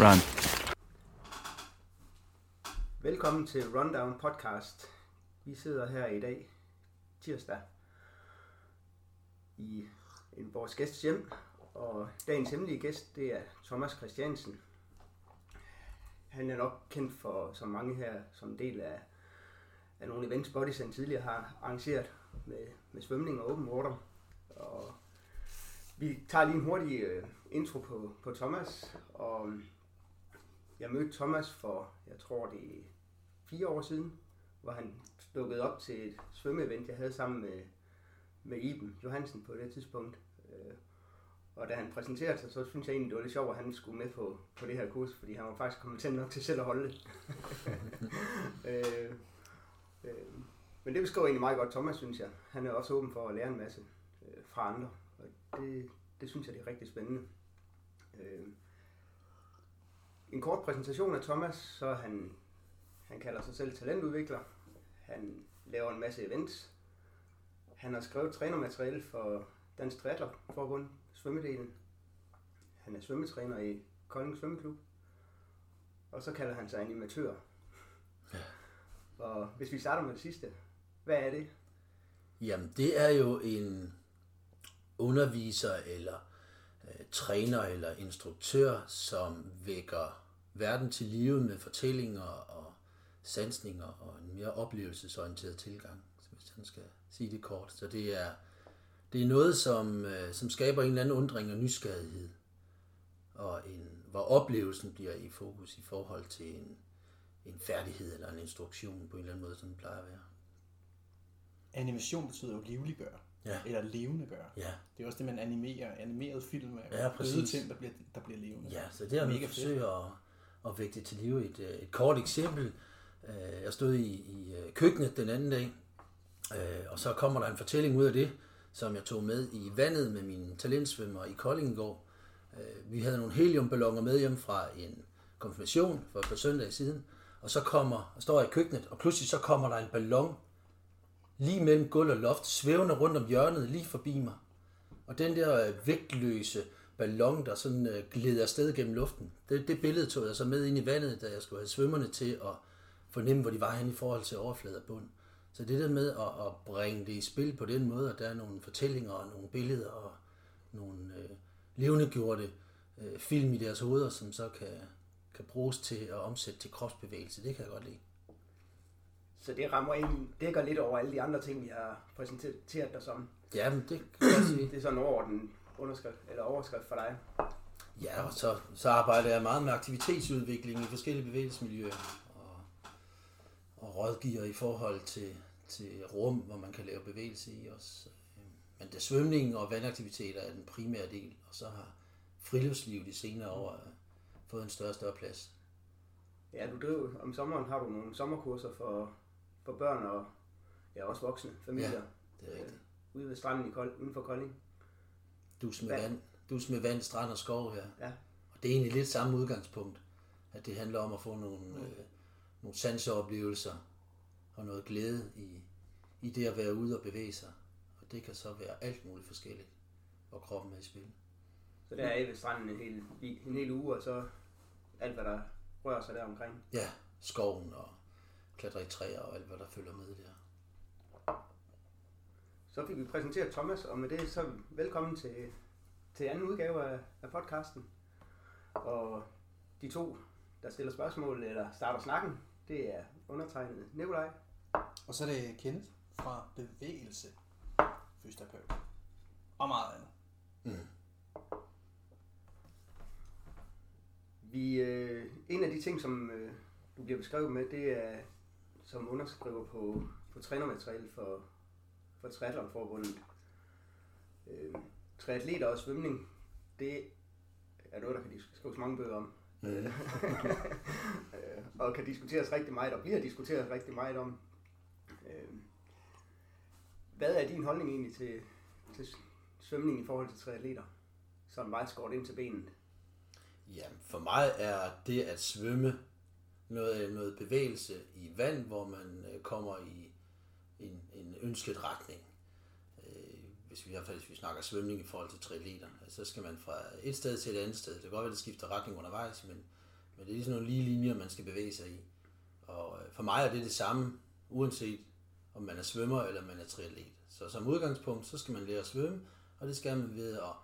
Run. Velkommen til Rundown Podcast. Vi sidder her i dag, tirsdag, i en vores gæsts hjem, og dagens hemmelige gæst, det er Thomas Christiansen. Han er nok kendt for, som mange her, som del af, af nogle events, Bodysend tidligere har arrangeret med, med svømning og open water. Og vi tager lige en hurtig øh, intro på, på Thomas, og jeg mødte Thomas for, jeg tror det er fire år siden, hvor han dukkede op til et svømmeevent, jeg havde sammen med, med Iben Johansen på det tidspunkt. Øh, Og da han præsenterede sig, så synes jeg egentlig, det var lidt sjovt, at han skulle med på, på det her kurs, fordi han var faktisk kompetent nok til selv at holde det. øh, øh, men det beskriver egentlig meget godt Thomas, synes jeg. Han er også åben for at lære en masse øh, fra andre, og det, det synes jeg, det er rigtig spændende. Øh, en kort præsentation af Thomas, så han, han kalder sig selv talentudvikler. Han laver en masse events. Han har skrevet trænermateriale for Dansk Triathlon-forbund, svømmedelen. Han er svømmetræner i Kolding Svømmeklub. Og så kalder han sig animatør. Og hvis vi starter med det sidste, hvad er det? Jamen, det er jo en underviser eller øh, træner eller instruktør, som vækker verden til live med fortællinger og sansninger og en mere oplevelsesorienteret tilgang, hvis man skal sige det kort. Så det er, det er noget, som, øh, som skaber en eller anden undring og nysgerrighed, og en, hvor oplevelsen bliver i fokus i forhold til en, en færdighed eller en instruktion på en eller anden måde, som den plejer at være. Animation betyder jo livliggøre. Ja. Eller levende gøre. Ja. Det er også det, man animerer. Animeret film er Ja, døde præcis. ting, der bliver, der bliver levende. Ja, så det har vi Mega fedt. forsøgt at, at det til live. Et, øh, et kort eksempel. Øh, Jeg stod i, i øh, køkkenet den anden dag, og så kommer der en fortælling ud af det, som jeg tog med i vandet med mine talentsvømmer i Kolding i går. Vi havde nogle heliumballoner med hjem fra en konfirmation for et par søndage siden, og så kommer, og står jeg i køkkenet, og pludselig så kommer der en ballon lige mellem gulv og loft, svævende rundt om hjørnet, lige forbi mig. Og den der øh, vægtløse ballon, der sådan øh, glider afsted gennem luften, det, det billede tog jeg så med ind i vandet, da jeg skulle have svømmerne til at fornemme, hvor de var henne i forhold til overflade og bund. Så det der med at, at bringe det i spil på den måde, at der er nogle fortællinger og nogle billeder og nogle øh, levendegjorte øh, film i deres hoveder, som så kan, kan bruges til at omsætte til kropsbevægelse, det kan jeg godt lide. Så det rammer egentlig, dækker lidt over alle de andre ting, vi har præsenteret dig som. Ja, men det kan jeg sige. Det er sådan overordnet underskrift, eller overskrift for dig. Ja, og så, så arbejder jeg meget med aktivitetsudvikling i forskellige bevægelsesmiljøer og, og rådgiver i forhold til, til rum, hvor man kan lave bevægelse i os. Men det svømning og vandaktiviteter er den primære del, og så har friluftsliv de senere år øh, fået en større og større plads. Ja, du driver, om sommeren har du nogle sommerkurser for, for børn og ja, også voksne familier. Ja, det er rigtigt. Øh, ude ved stranden i Kold, uden for Kolding. Dus med Vand. vand, dus med vand, strand og skov her. Ja. Og det er egentlig lidt samme udgangspunkt, at det handler om at få nogle, øh, nogle sanseoplevelser og noget glæde i, i det at være ude og bevæge sig. Og det kan så være alt muligt forskelligt, hvor kroppen er i spil. Så der er I ved stranden en hel, en hel uge, og så alt, hvad der rører sig der omkring. Ja, skoven og klatre i træer og alt, hvad der følger med der. Så fik vi præsenteret Thomas, og med det så velkommen til, til anden udgave af, af podcasten. Og de to, der stiller spørgsmål eller starter snakken, det er undertegnet Nikolaj. Og så er det Kenneth fra Bevægelse, fysioterapeut. Og meget andet. Vi, øh, en af de ting, som øh, du bliver beskrevet med, det er som underskriver på, på trænermateriale for, for Triathlon-forbundet. Øh, triatleter og svømning, det er noget, der kan skrives mange bøger om. Øh, og kan diskuteres rigtig meget, og bliver diskuteret rigtig meget om. Øh, hvad er din holdning egentlig til, til svømning i forhold til triatleter? Som skåret ind til benet. Ja, for mig er det at svømme noget, noget bevægelse i vand, hvor man øh, kommer i en, en ønsket retning. Øh, hvis vi i hvert fald hvis vi snakker svømning i forhold til triatleter, øh, så skal man fra et sted til et andet sted. Det kan godt være, at det skifter retning undervejs, men Men det er ligesom nogle lige linjer, man skal bevæge sig i. Og for mig er det det samme, uanset om man er svømmer eller man er triatlet. Så som udgangspunkt, så skal man lære at svømme, og det skal man ved at,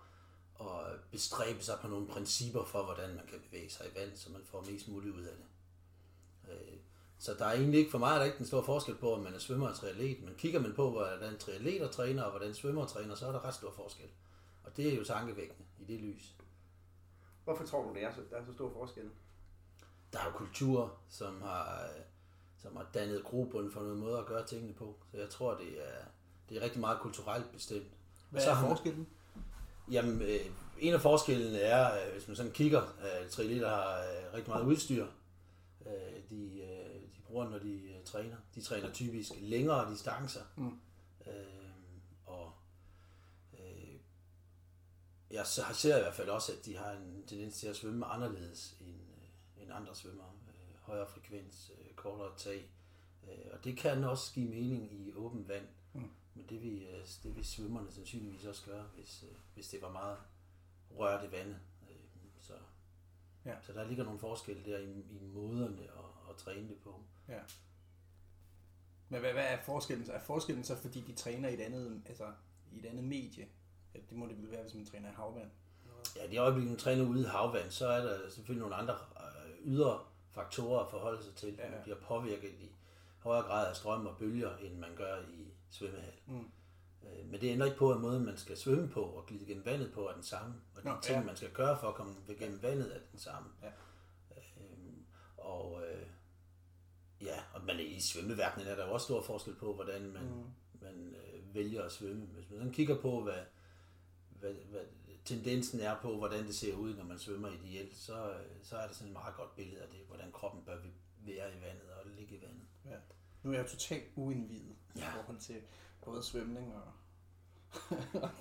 at bestræbe sig på nogle principper for, hvordan man kan bevæge sig i vand, så man får mest muligt ud af det. Øh, Så der er egentlig ikke, for mig er der ikke en stor forskel på, om man er svømmer og triatlet, men kigger man på, hvordan triatleter træner og hvordan svømmer træner, så er der ret stor forskel. Og det er jo tankevækkende i det lys. Hvorfor tror du, det er så, der er så stor forskel? Der er jo kultur, som har, øh, som har dannet grobund for noget måde at gøre tingene på. Så jeg tror, det er, det er rigtig meget kulturelt bestemt. Hvad så er har forskellen? Jamen, øh, en af forskellene er, hvis man sådan kigger, at triatleter har øh, rigtig meget udstyr, øh, de, øh, de bruger, når de øh, træner. De træner typisk længere distancer. Mm. Øh, og øh, jeg ser i hvert fald også, at de har en tendens til at svømme anderledes end, øh, end andre svømmere. Øh, højere frekvens, øh, kortere tag. Øh, og det kan også give mening i åbent vand. Mm. Men det vil, øh, det vil svømmerne sandsynligvis også gøre, hvis, øh, hvis det var meget rørt i vandet. Ja. så der ligger nogle forskelle der i, i måderne at, at træne det på. Ja. Men hvad, hvad er forskellen? Er forskellen så, fordi de træner i et andet, altså, i et andet medie? Ja, det må det vel være, hvis man træner i havvand. Ja, det øjeblik, man træner ude i havvand, så er der selvfølgelig nogle andre øh, ydre faktorer at forholde sig til. Ja, ja. Man bliver påvirket i højere grad af strøm og bølger, end man gør i svømmehal. Mm. Øh, Men det ændrer ikke på, at måden, man skal svømme på og glide gennem vandet på, er den samme. Og de Nå, ting, ja. man skal gøre for at komme gennem vandet, er den samme. Ja. Øhm, og øh, ja, og man, i svømmeverdenen er der jo også stor forskel på, hvordan man, Mm. man øh, vælger at svømme. Hvis man sådan kigger på, hvad, hvad, hvad tendensen er på, hvordan det ser ud, når man svømmer ideelt, så, øh, så er der sådan et meget godt billede af det, hvordan kroppen bør være i vandet og ligge i vandet. Ja. Nu er jeg jo totalt uindvidet ja. i forhold til både svømning og,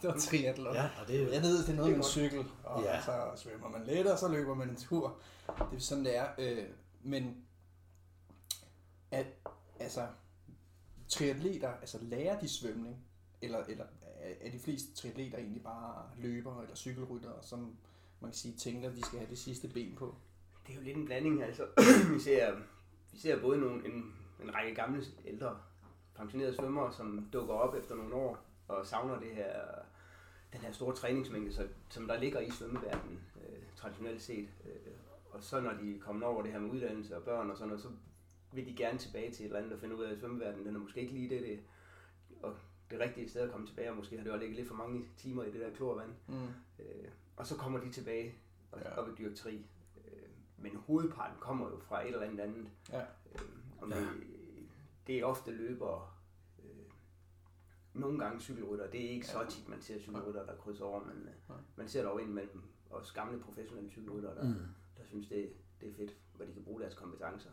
og triathlon. Ja, og det er jo... Jeg ved, det er noget Det med en cykel, og ja. Så svømmer man lidt, og så løber man en tur. Det er sådan, det er. Øh, men at, altså, triatleter, altså lærer de svømning? Eller, eller er- er de fleste triatleter egentlig bare løbere eller cykelryttere, som man kan sige, tænker, at de skal have det sidste ben på? Det er jo lidt en blanding, altså. vi, ser, vi ser både nogle, en, en række gamle, ældre, pensionerede svømmere, som dukker op efter nogle år og savner det her, den her store træningsmængde, så, som der ligger i svømmeverdenen, øh, traditionelt set. Øh, og så når de kommer over det her med uddannelse og børn og sådan noget, så vil de gerne tilbage til et eller andet og finde ud af, at svømmeverdenen den er måske ikke lige det, det, og det rigtige sted at komme tilbage, og måske har det også ligget lidt for mange timer i det der klorvand. Mm. Øh, og så kommer de tilbage og, Ja. og vil dyrke tri. Øh, men hovedparten kommer jo fra et eller andet andet. Ja. Øh, og Ja. det, det er ofte løbere, øh, nogle gange cykelrytter. Det er ikke så Ja. tit, man ser cykelrytter, der krydser over, men øh, Nej. man ser dog indimellem også gamle professionelle cykelrytter, der, Mm. der synes, det, det er fedt, hvor de kan bruge deres kompetencer.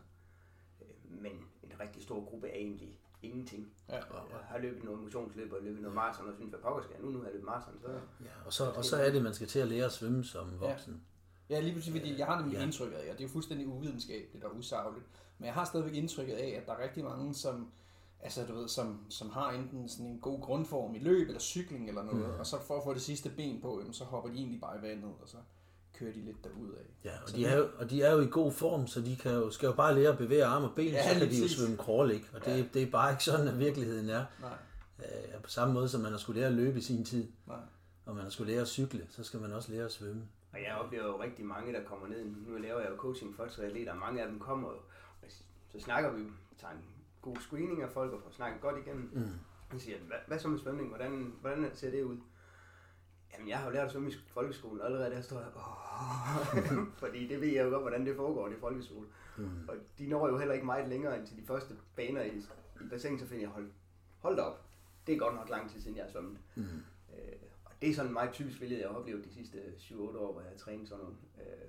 Øh, men en rigtig stor gruppe er egentlig ingenting. Ja. Jeg har løbet noget motionsløb og løbet noget maraton, og synes, hvad pokker skal jeg nu? Nu har jeg løbet maraton, så... Ja. Ja, og så, og så er det, man skal til at lære at svømme som voksen. Ja, lige pludselig, fordi jeg har nemlig ja. Ja. indtrykket af, og det er jo fuldstændig uvidenskabeligt og usagligt, men jeg har stadigvæk indtrykket af, at der er rigtig mange, som, altså, du ved, som, som har enten sådan en god grundform i løb eller cykling eller noget, mm. og så for at få det sidste ben på, jamen, så hopper de egentlig bare i vandet, og så kører de lidt derud af. Ja, og Så de, er jo, og de er jo i god form, så de kan jo, skal jo bare lære at bevæge arme og ben, Ja, så kan de jo svømme crawl, ikke? Og det, Ja. det er bare ikke sådan, at virkeligheden er. Nej, Øh, på samme måde, som man har skulle lære at løbe i sin tid, nej. og man har skulle lære at cykle, så skal man også lære at svømme. Og jeg oplever jo rigtig mange, der kommer ned. Nu laver jeg jo coaching for triatleter, og mange af dem kommer og så snakker vi, tager en god screening af folk og får snakket godt igennem. Mm. Og siger, hvad, hvad så med svømning? Hvordan, hvordan ser det ud? Jamen, jeg har jo lært at svømme i folkeskolen, og allerede der står jeg, Åh. fordi det ved jeg jo godt, hvordan det foregår i folkeskole. Mm. Og de når jo heller ikke meget længere end til de første baner i, i bassinet, så finder jeg, hold, hold da op. Det er godt nok lang tid siden, jeg har svømmet. Mm. Øh, og det er sådan et meget typisk billede, jeg har oplevet de sidste 7-8 år, hvor jeg har trænet sådan nogle øh,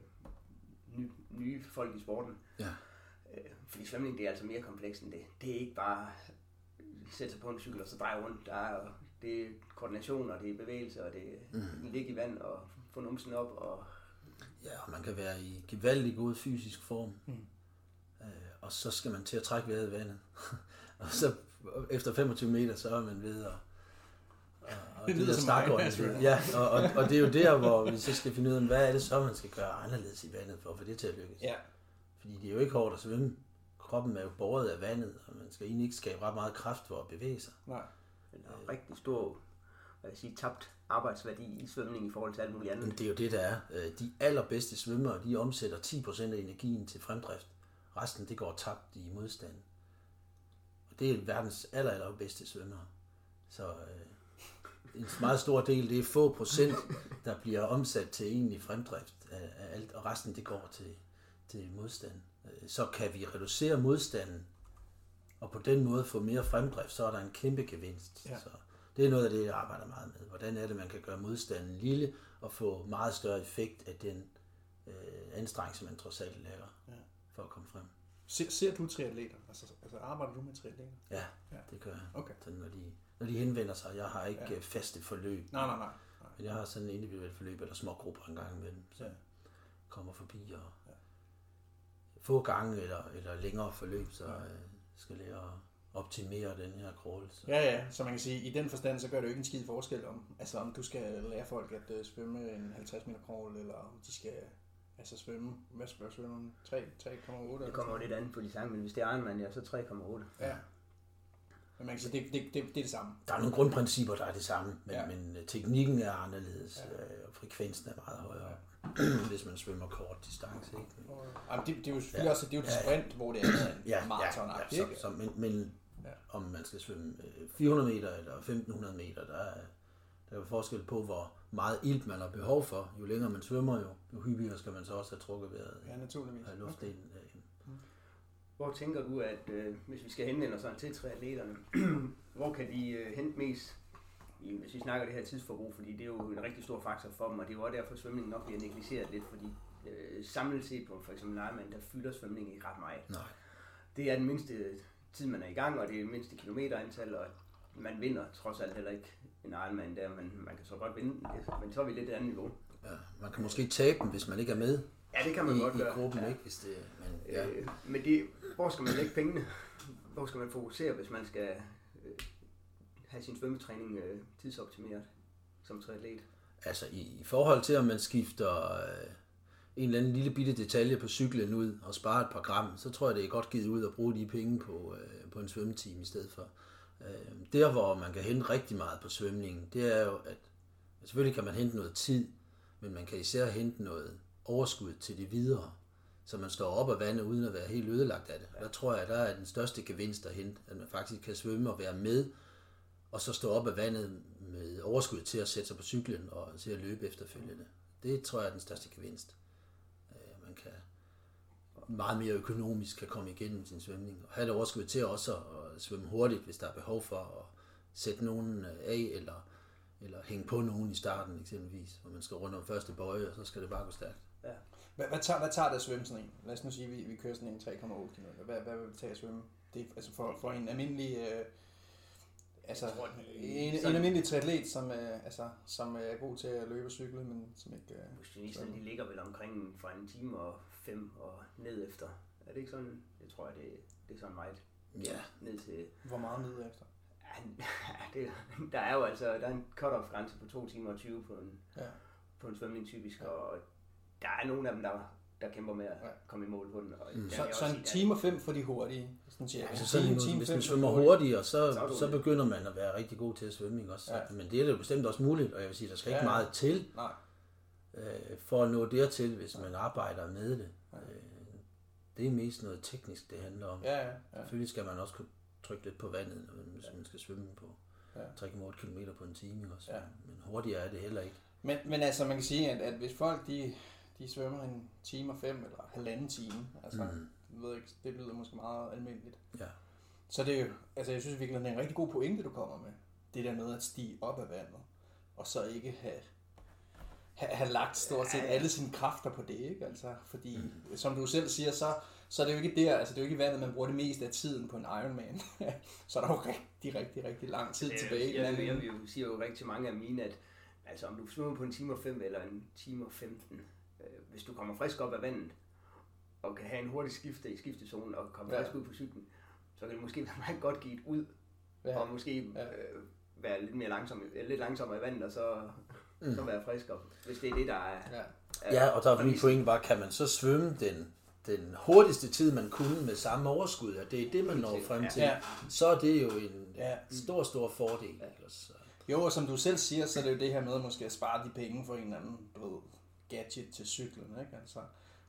ny, nye folk i sporten. Ja. Øh, fordi svømning, det er altså mere komplekst end det. Det er ikke bare sætte sig på en cykel og så dreje rundt. Der er, det er koordination, og det er bevægelse, og det er Mm. ligge i vand og få numsen op. Og, Ja, og man kan være i gevaldig god fysisk form. Mm. Øh, og så skal man til at trække vejret i vandet. og så efter 25 meter, så er man ved at og, og Det lyder som stakånd, mig. det- Ja, og, og, og, det er jo der, hvor vi så skal finde ud af, hvad er det så, man skal gøre anderledes i vandet for at få det til at lykkes. Ja, Fordi det er jo ikke hårdt at svømme. Kroppen er jo båret af vandet, og man skal egentlig ikke skabe ret meget kraft for at bevæge sig. Nej. Men der er rigtig stor hvad jeg sige, tabt arbejdsværdi i svømning i forhold til alt muligt andet. Men det er jo det, der er. Øh, De allerbedste svømmere, de omsætter 10% af energien til fremdrift. Resten, det går tabt i modstand. Og det er verdens aller, allerbedste svømmere. Så øh, en meget stor del, det er få procent, der bliver omsat til egentlig fremdrift af, af alt, og resten, det går til, til modstand. Øh, Så kan vi reducere modstanden, og på den måde få mere fremdrift, så er der en kæmpe gevinst. Ja. Så det er noget af det, jeg arbejder meget med. Hvordan er det, man kan gøre modstanden lille og få meget større effekt af den øh, anstrengelse, man trods alt laver Ja. for at komme frem. Ser, ser du triatleter? Altså, altså arbejder du med triatleter? Ja, Ja. det gør jeg. Okay. Så når, de, når de henvender sig, jeg har ikke Ja. ja. faste forløb, Nej, nej, nej. nej. men jeg har sådan en individuelt forløb eller små grupper en gang imellem, så Ja. kommer forbi og. Få gange eller, eller længere forløb, så øh, skal lære at optimere den her crawl. Så. Ja, ja, så man kan sige, i den forstand, så gør det jo ikke en skid forskel om, altså om du skal lære folk at uh, svømme en 50 meter crawl, eller om de skal altså svømme, hvad skal svømme, 3, 3,8? Det kommer jo lidt an på de sange, men hvis det er Ironman, ja, så 3,8. Ja. Men man kan sige, det, det, det, det er det samme. Der er nogle grundprincipper, der er det samme, men, Ja. ja. men øh, teknikken er anderledes, Ja. ja. og frekvensen er meget højere, hvis man svømmer kort distance. Ikke? Jamen, det, det er jo selvfølgelig Ja. også, det er jo et Ja, ja. sprint, hvor det er en Ja, maraton ja, ja, ja, så, så, men, men Ja. ja. om man skal svømme øh, 400 meter eller 1500 meter, der er, der er forskel på, hvor meget ilt man har behov for. Jo længere man svømmer, jo, jo hyppigere skal man så også have trukket vejret Ja, naturligvis. luftdelen. af. Hvor tænker du, at øh, hvis vi skal henvende os til triatleterne, hvor kan de øh, hente mest, i, hvis vi snakker det her tidsforbrug, fordi det er jo en rigtig stor faktor for dem, og det er jo også derfor, at svømningen nok bliver negligeret lidt, fordi øh, samlet set på for eksempel Ironman, der fylder svømningen ikke ret meget. Nej. Det er den mindste tid, man er i gang, og det er det mindste kilometerantal, og man vinder trods alt heller ikke en Ironman der, men man kan så godt vinde men så er vi lidt et andet niveau. Ja, man kan måske tabe dem, hvis man ikke er med Ja, det kan man i, godt i gøre. gruppen, ja. ikke? Hvis det, men, ja. Øh, men det, hvor skal man lægge pengene? Hvor skal man fokusere, hvis man skal øh, have sin svømmetræning øh, tidsoptimeret som triatlet? Altså i, i forhold til, om man skifter øh, en eller anden lille bitte detalje på cyklen ud og sparer et par gram, så tror jeg, det er godt givet ud at bruge de penge på, øh, på en svømmetime i stedet for. Øh, der, hvor man kan hente rigtig meget på svømningen, det er jo, at selvfølgelig kan man hente noget tid, men man kan især hente noget overskud til det videre, så man står op af vandet uden at være helt ødelagt af det. Der tror jeg, der er den største gevinst at hente, at man faktisk kan svømme og være med, og så stå op af vandet med overskud til at sætte sig på cyklen og til at løbe efterfølgende. Det tror jeg er den største gevinst. Øh, Man kan meget mere økonomisk kan komme igennem sin svømning. Og have det overskud til også at svømme hurtigt, hvis der er behov for at sætte nogen af, eller, eller hænge på nogen i starten eksempelvis, hvor man skal rundt om første bøje, og så skal det bare gå stærkt. Ja. Hvad, hvad, tager, hvad tager det at svømme sådan en? Lad os nu sige, at vi, vi kører sådan en 3,8 km. Hvad, hvad vil det tage at svømme? Det er, altså for, for en almindelig... Øh, altså, tror, en, en sådan- almindelig triatlet, som, øh, altså, som er god til at løbe og cykle, men som ikke... Øh, Motionisterne, de ligger vel omkring fra en time og fem og ned efter. Er det ikke sådan? Jeg tror, at det, det er sådan meget Ja, ned til... hvor meget ned efter? Ja, det, der er jo altså der er en cut-off grænse på 2 timer og 20 på en, Ja. på en svømning typisk, og der er nogle af dem, der, der kæmper med at Ja. komme i mål på den. Og Mm. Så, så en time og fem for de hurtige. Sådan cirka. altså En så time, time hvis man svømmer hurtigere, Så så, så begynder man at være rigtig god til at svømme, ikke også? Ja. Men det er det jo bestemt også muligt, og jeg vil sige, der skal ikke Ja. meget til, Nej. øh, for at nå dertil, hvis man arbejder med det. Ja. Øh, det er mest noget teknisk, det handler om. Ja, ja, ja. Selvfølgelig skal man også kunne trykke lidt på vandet, hvis man skal svømme på Ja. 3,8 km på en time. Ikke også? Ja. Men hurtigere er det heller ikke. Men, men altså, man kan sige, at, at hvis folk, de, de svømmer en time og fem, eller halvanden time, altså, Mm. jeg ved ikke, det lyder måske meget almindeligt. Ja. Så det er jo, altså jeg synes virkelig, det er en rigtig god pointe, du kommer med. Det der med at stige op af vandet, og så ikke have, have, have lagt stort set alle sine kræfter på det, ikke? Altså, fordi, mm. som du selv siger, så, så er det jo ikke der, altså det er jo ikke vandet, man bruger det meste af tiden på en Ironman. så er der jo rigtig, rigtig, rigtig lang tid Det er- tilbage. Jeg, jeg, jeg, jeg siger jo rigtig mange af mine, at altså, om du svømmer på en time og 5 eller en time og 15, øh, hvis du kommer frisk op af vandet, og kan have en hurtig skifte i skiftezonen og komme Ja. frisk ud på cyklen, så kan det måske være meget godt give ud, Ja. og måske Ja. øh, være lidt mere langsom, øh, lidt langsommere i vandet, og så, Mm. så være frisk op, hvis det er det, der er... Ja. er Ja, og der er min pointe bare, kan man så svømme den den hurtigste tid, man kunne med samme overskud, og det er det, man når frem til, Ja. så er det jo en Ja. stor, stor fordel. Så, Jo, og som du selv siger, så er det jo det her med måske at spare de penge for en eller anden du ved, gadget til cyklen, ikke? Altså,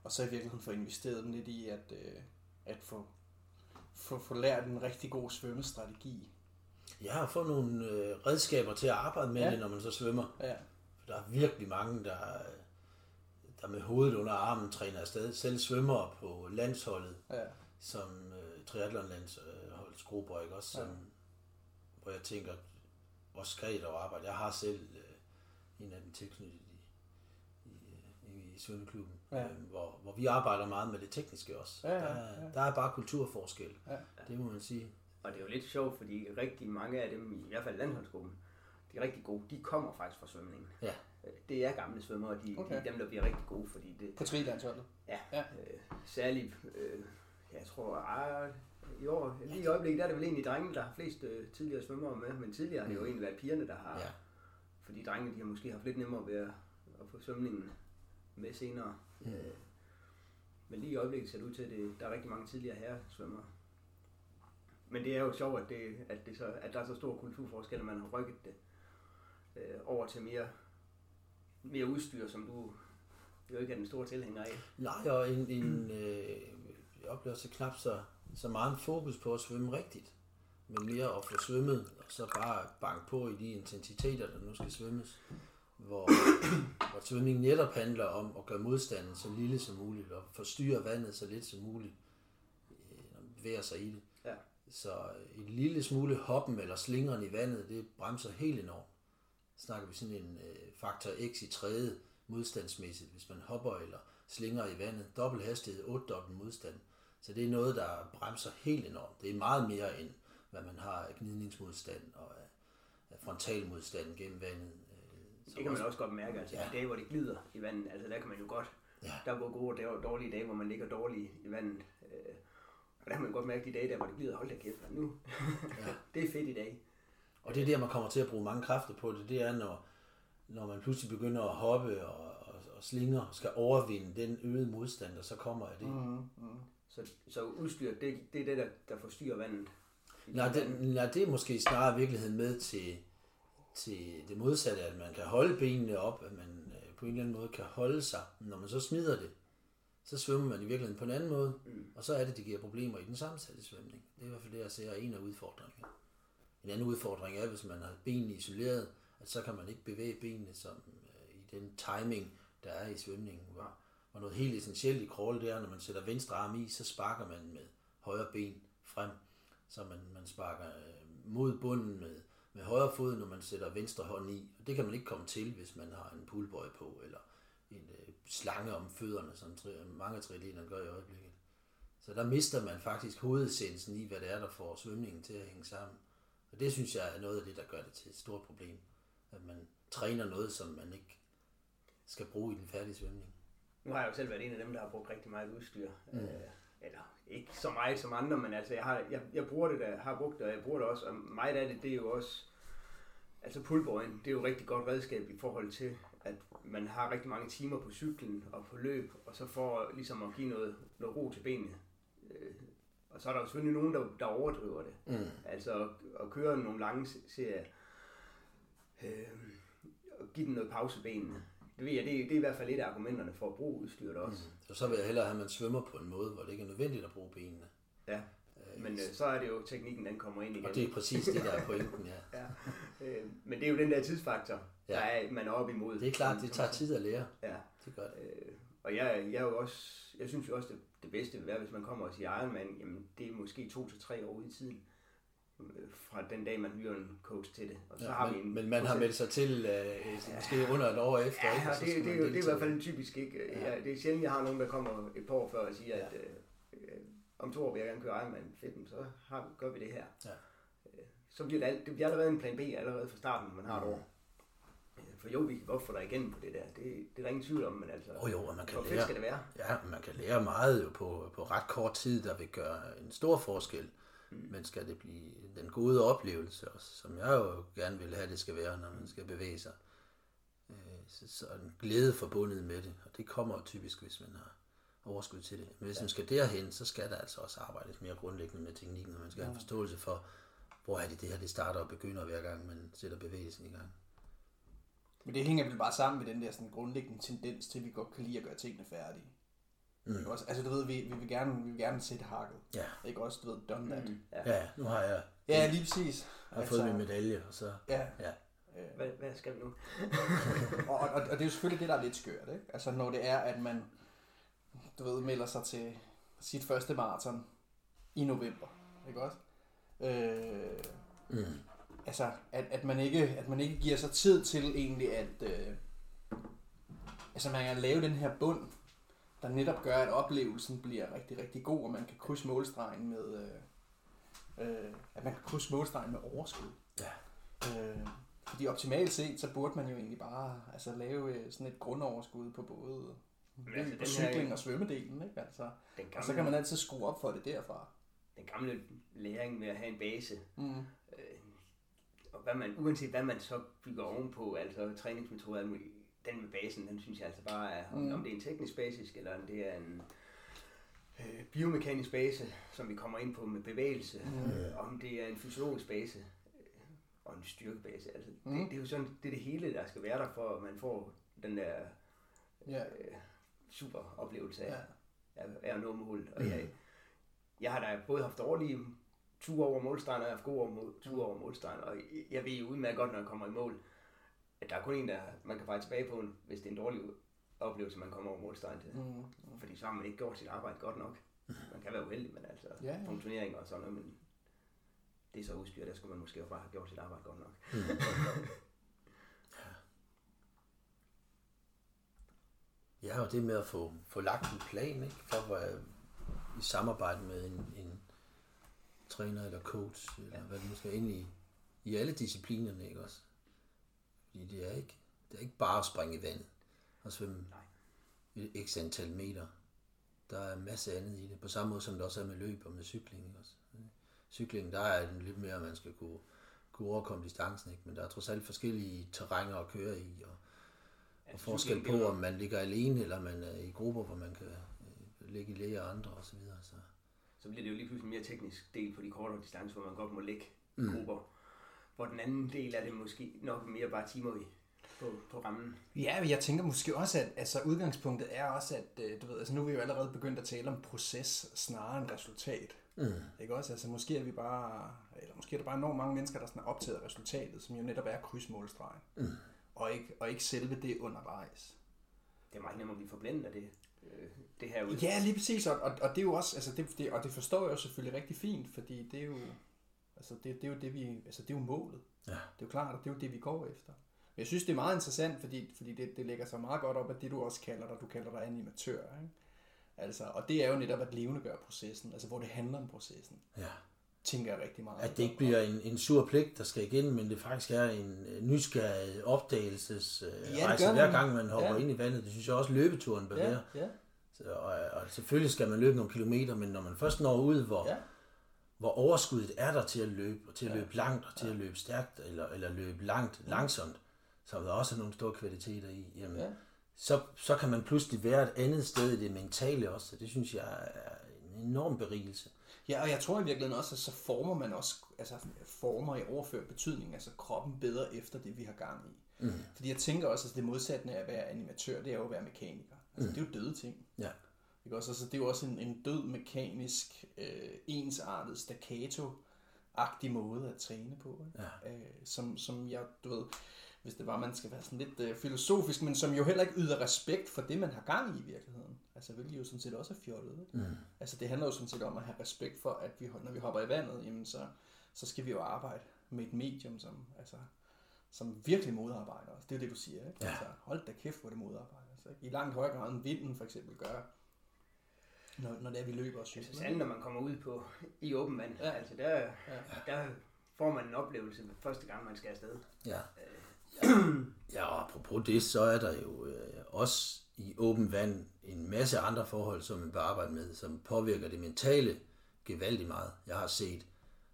og så i virkeligheden få investeret dem lidt i at, øh, at få, få, få lært en rigtig god svømmestrategi. ja, og få nogle øh, redskaber til at arbejde med Ja. det, når man så svømmer. Ja, For der er virkelig mange, der, der med hovedet under armen træner afsted. Selv svømmer på landsholdet, ja, som øh, triathlonlandsholdsgrupper, ikke også? Som, Ja. Hvor jeg tænker, hvor skrevet og arbejde. Jeg har selv øh, en af dem tilknyttet øh, i svømmeklubben, Ja. øh, hvor, hvor vi arbejder meget med det tekniske også. Ja, ja, der, ja. der er bare kulturforskel. Ja. Det må man sige. Og det er jo lidt sjovt, fordi rigtig mange af dem, i hvert fald landsholdsgruppen, de er rigtig gode, de kommer faktisk fra svømningen. Ja. Øh, Det er gamle svømmere, de, okay. Okay. de er dem, der bliver rigtig gode, fordi det, på trilandsholdet. ja, Ja. Øh, særligt, øh, jeg tror, ah, i år, lige i øjeblikket, der er det vel egentlig drengene, der har flest øh, tidligere svømmere med, men tidligere har det jo egentlig været pigerne, der har, Ja. fordi drengene, de har måske haft lidt nemmere ved at, at få svømningen med senere. Mm. Øh, men lige i øjeblikket ser det ud til, at det, der er rigtig mange tidligere herre svømmere. Men det er jo sjovt, at, det, at, det så, at der er så stor kulturforskel, at man har rykket det øh, over til mere, mere udstyr, som du jo ikke er den store tilhænger af. Nej, og en, en, øh, jeg oplever så knap så, så meget en fokus på at svømme rigtigt, men mere at få svømmet, og så bare banke på i de intensiteter, der nu skal svømmes, hvor, hvor svømning netop handler om at gøre modstanden så lille som muligt, og forstyrre vandet så lidt som muligt, øh, når man bevæger sig i det. Ja. Så en lille smule hoppen eller slingeren i vandet, det bremser helt enormt. Snakker vi sådan en øh, faktor x i tredje modstandsmæssigt, hvis man hopper eller slinger i vandet. Dobbelt hastighed, 8 dobbelt modstand. Så det er noget, der bremser helt enormt. Det er meget mere end, hvad man har af gnidningsmodstand og af, af frontalmodstand gennem vandet. Det kan man også godt mærke, altså Ja. de dage, hvor det glider i vandet, altså der kan man jo godt, Ja. der er både gode og dårlige dage, hvor man ligger dårligt i vandet. Øh, og der kan man godt mærke de dage der, hvor det glider, hold da kæft, nu, Ja. det er fedt i dag. Og det er der, man kommer til at bruge mange kræfter på det. Det er, når, når man pludselig begynder at hoppe og, og, og slinger, og skal overvinde den øgede modstand, der så kommer af det. Mm. Mm, mm. Så, så udstyr, det, det er det, der, der forstyrrer vandet. Nej, det, nej, det er måske snarere virkeligheden med til, til det modsatte, at man kan holde benene op, at man øh, på en eller anden måde kan holde sig. Men når man så smider det, så svømmer man i virkeligheden på en anden måde, mm. og så er det, det giver problemer i den sammensatte svømning. Det er i hvert fald det, jeg ser er en af udfordringerne. En anden udfordring er, hvis man har benene isoleret, at så kan man ikke bevæge benene som øh, i den timing, der er i svømningen. Hvor, hvor noget helt essentielt i crawl, det er, når man sætter venstre arm i, så sparker man med højre ben frem, så man, man sparker øh, mod bunden med, med højre fod, når man sætter venstre hånd i. Og det kan man ikke komme til, hvis man har en pullboy på, eller en øh, slange om fødderne, som tri- mange triatleter gør i øjeblikket. Så der mister man faktisk hovedessensen i, hvad det er, der får svømningen til at hænge sammen. Og det synes jeg er noget af det, der gør det til et stort problem. At man træner noget, som man ikke skal bruge i den færdige svømning. Nu har jeg jo selv været en af dem, der har brugt rigtig meget udstyr. Mm. Øh, eller ikke så meget som andre, men altså jeg, har, jeg, jeg bruger det, der har brugt det, og jeg bruger det også. Og meget af det, det er jo også, altså pullboyen, det er jo et rigtig godt redskab i forhold til, at man har rigtig mange timer på cyklen og på løb, og så for ligesom at give noget, noget ro til benene. Øh, og så er der jo selvfølgelig nogen, der, der overdriver det. Mm. Altså at, køre nogle lange serier, øh, og give den noget pause benene. Det ved jeg, det, det er i hvert fald et af argumenterne for at bruge udstyret også. Mm. Og så vil jeg hellere have, at man svømmer på en måde, hvor det ikke er nødvendigt at bruge benene. Ja, men øh, så er det jo teknikken, den kommer ind igen. Og det er præcis det, der er pointen, ja. ja. øh, men det er jo den der tidsfaktor, Ja. der er, man er op imod. Det er klart, det tager tid at lære. Ja, Det gør det. øh, og jeg, jeg er jo også, jeg synes jo også, det, det bedste vil være, hvis man kommer og siger Ironman, jamen det er måske to til tre år ude i tiden, øh, fra den dag, man hyrer en coach til det. Og så Ja, har vi men, en men man har meldt sig til øh, måske under et år efter, ikke? Ja, Og så det, det, det, det, er i hvert fald en typisk ikke. Ja. Ja. det er sjældent, jeg har nogen, der kommer et par år før og siger, at øh, om to år vil jeg gerne køre Ironman fedt, så har, gør vi det her. Ja. Øh, så bliver det, alt, det bliver allerede en plan B allerede fra starten, når man har et år. Øh, For jo, vi kan godt få dig igennem på det der. Det, det er der ingen tvivl om, men altså, Jo, jo, og man kan lære. skal det være? Ja, man kan lære meget jo på, på ret kort tid, der vil gøre en stor forskel. Mm. Men skal det blive den gode oplevelse, også, som jeg jo gerne vil have, det skal være, når man skal bevæge sig, øh, så, så er en glæde forbundet med det. Og det kommer typisk, hvis man har overskud til det. Men hvis man skal derhen, så skal der altså også arbejdes mere grundlæggende med teknikken, og man skal have en forståelse for, hvor er det det her, det starter og begynder hver gang, man sætter bevægelsen i gang. Men det hænger vel bare sammen med den der sådan grundlæggende tendens til, at vi godt kan lide at gøre tingene færdige. Mm. Ikke også? Altså du ved, vi, vi, vil gerne, vi vil gerne sætte hakket. Ja. Ikke også, du ved, done that. Mm. Ja, ja nu har jeg, Ja, lige præcis. jeg har fået min medalje, og så... Ja, Ja, Hvad, hvad skal vi nu? og, og, og det er jo selvfølgelig det, der er lidt skørt, ikke? Altså når det er, at man, du ved, melder sig til sit første maraton i november, ikke også? Øh, mm. altså, at, at, man ikke, at man ikke giver sig tid til egentlig at, øh, altså man kan lave den her bund, der netop gør, at oplevelsen bliver rigtig, rigtig god, og man kan krydse målstregen med, øh, øh, at man kan krydse målstregen med overskud. ja. Øh, fordi optimalt set, så burde man jo egentlig bare altså, lave øh, sådan et grundoverskud på både Men altså, på cykling her- og svømmedelen, ikke? Altså, Den og gamle, så kan man altid skrue op for det derfra. den gamle læring med at have en base, Mm. øh, og hvad man, uanset hvad man så bygger ovenpå, altså træningsmetoder, den med basen, den synes jeg altså bare er, om, Mm. om det er en teknisk basis, eller om det er en øh, biomekanisk base, som vi kommer ind på med bevægelse, Mm. øh, om det er en fysiologisk base, øh, og en styrkebase. Altså, Mm. det, det, er jo sådan, det er det hele, der skal være der, for at man får den der øh, super oplevelse af, Ja. af, af at nå målet. Og jeg, jeg har da både haft dårlige ture over målstregen, og jeg har haft gode over ture over målstregen, og jeg- jeg ved jo udmærket godt, når jeg kommer i mål, at der er kun en, der man kan fejle tilbage på, hvis det er en dårlig oplevelse, man kommer over målstregen til. Mm. Fordi så har man ikke gjort sit arbejde godt nok. Man kan være uheldig, men altså Ja, ja. nogle turneringer og sådan noget, men det er så udstyr, der skulle man måske også bare have gjort sit arbejde godt nok. Ja, og det med at få, få lagt en plan, ikke? For at i samarbejde med en, en træner eller coach, eller hvad det nu skal ind i, i alle disciplinerne, ikke også? Fordi det er ikke, det er ikke bare at springe i vandet og svømme Nej. et x antal meter. Der er en masse andet i det, på samme måde som det også er med løb og med cykling, også? Cykling, der er det lidt mere, at man skal kunne, kunne overkomme distancen, ikke? Men der er trods alt forskellige terrænger at køre i, og og forskel på, om man ligger alene, eller man er i grupper, hvor man kan øh, ligge i læge og andre osv. Så, videre. så. så bliver det jo lige pludselig en mere teknisk del på de kortere distancer, hvor man godt må lægge mm. grupper. Hvor den anden del er det måske nok mere bare timer i på, på rammen. Ja, men jeg tænker måske også, at altså, udgangspunktet er også, at øh, du ved, altså, nu er vi jo allerede begyndt at tale om proces snarere end resultat. Mm. Ikke også? Altså, måske er vi bare, eller måske er der bare enormt mange mennesker, der sådan er optaget af resultatet, som jo netop er krydsmålstregen. Mm. Og, ikke, og ikke selve det undervejs. Det er meget nemmere at blive forblændet af det, øh, det her ud. Ja, lige præcis, og, og, og det er jo også, altså det, det, og det forstår jeg jo selvfølgelig rigtig fint, fordi det er jo, altså det, det er jo det vi, altså det er jo målet. Ja. Det er jo klart, og det er jo det vi går efter. Men jeg synes det er meget interessant, fordi, fordi det, det lægger sig meget godt op af det du også kalder dig, du kalder dig animatør, ikke? Altså, og det er jo netop at levende gøre processen, altså hvor det handler om processen, Ja. tænker jeg rigtig meget. At det ikke bliver en, en sur pligt, der skal igen, men det faktisk er en nysgerrig opdagelses øh, ja, rejse, hver gang man hopper Ja. ja. ind i vandet. Det synes jeg også løbeturen bør ja, være. ja, Så, og, og selvfølgelig skal man løbe nogle kilometer, men når man først når ud, hvor, ja. Hvor overskuddet er der til at løbe, og til at løbe langt, og til at løbe stærkt, eller, eller løbe langt, langsomt, som der også er nogle store kvaliteter i, jamen, Ja. ja. så, så kan man pludselig være et andet sted i det mentale også, og det synes jeg er en enorm berigelse. Ja, og jeg tror i virkeligheden også, at så former man også, altså former i overført betydning, altså kroppen bedre efter det, vi har gang i. Mm. Fordi jeg tænker også, at det modsatte af at være animatør, det er jo at være mekaniker. Altså mm. det er jo døde ting. Ja. Ikke også? Altså, det er jo også en, en død mekanisk, øh, ensartet, staccato-agtig måde at træne på. Ikke? Ja. Øh, som, som jeg, du ved, hvis det var, man skal være sådan lidt øh, filosofisk, men som jo heller ikke yder respekt for det, man har gang i i virkeligheden. Altså, hvilket jo sådan set også er fjollet. Ikke? Mm. Altså, det handler jo sådan set om at have respekt for, at vi, når vi hopper i vandet, jamen, så, så skal vi jo arbejde med et medium, som, altså, som virkelig modarbejder os. Det er det, du siger. Ikke? Ja. Altså, hold da kæft, hvor det modarbejder os. Ikke? I langt højere grad end vinden for eksempel gør, når, når det er, vi løber og Altså cykler. særligt, når man kommer ud på i åben vand. Ja. Altså der, Ja. der får man en oplevelse første gang, man skal afsted. Ja. ja, og apropos det, så er der jo øh, også i åben vand en masse andre forhold, som man bør arbejde med, som påvirker det mentale gevaldigt meget. Jeg har set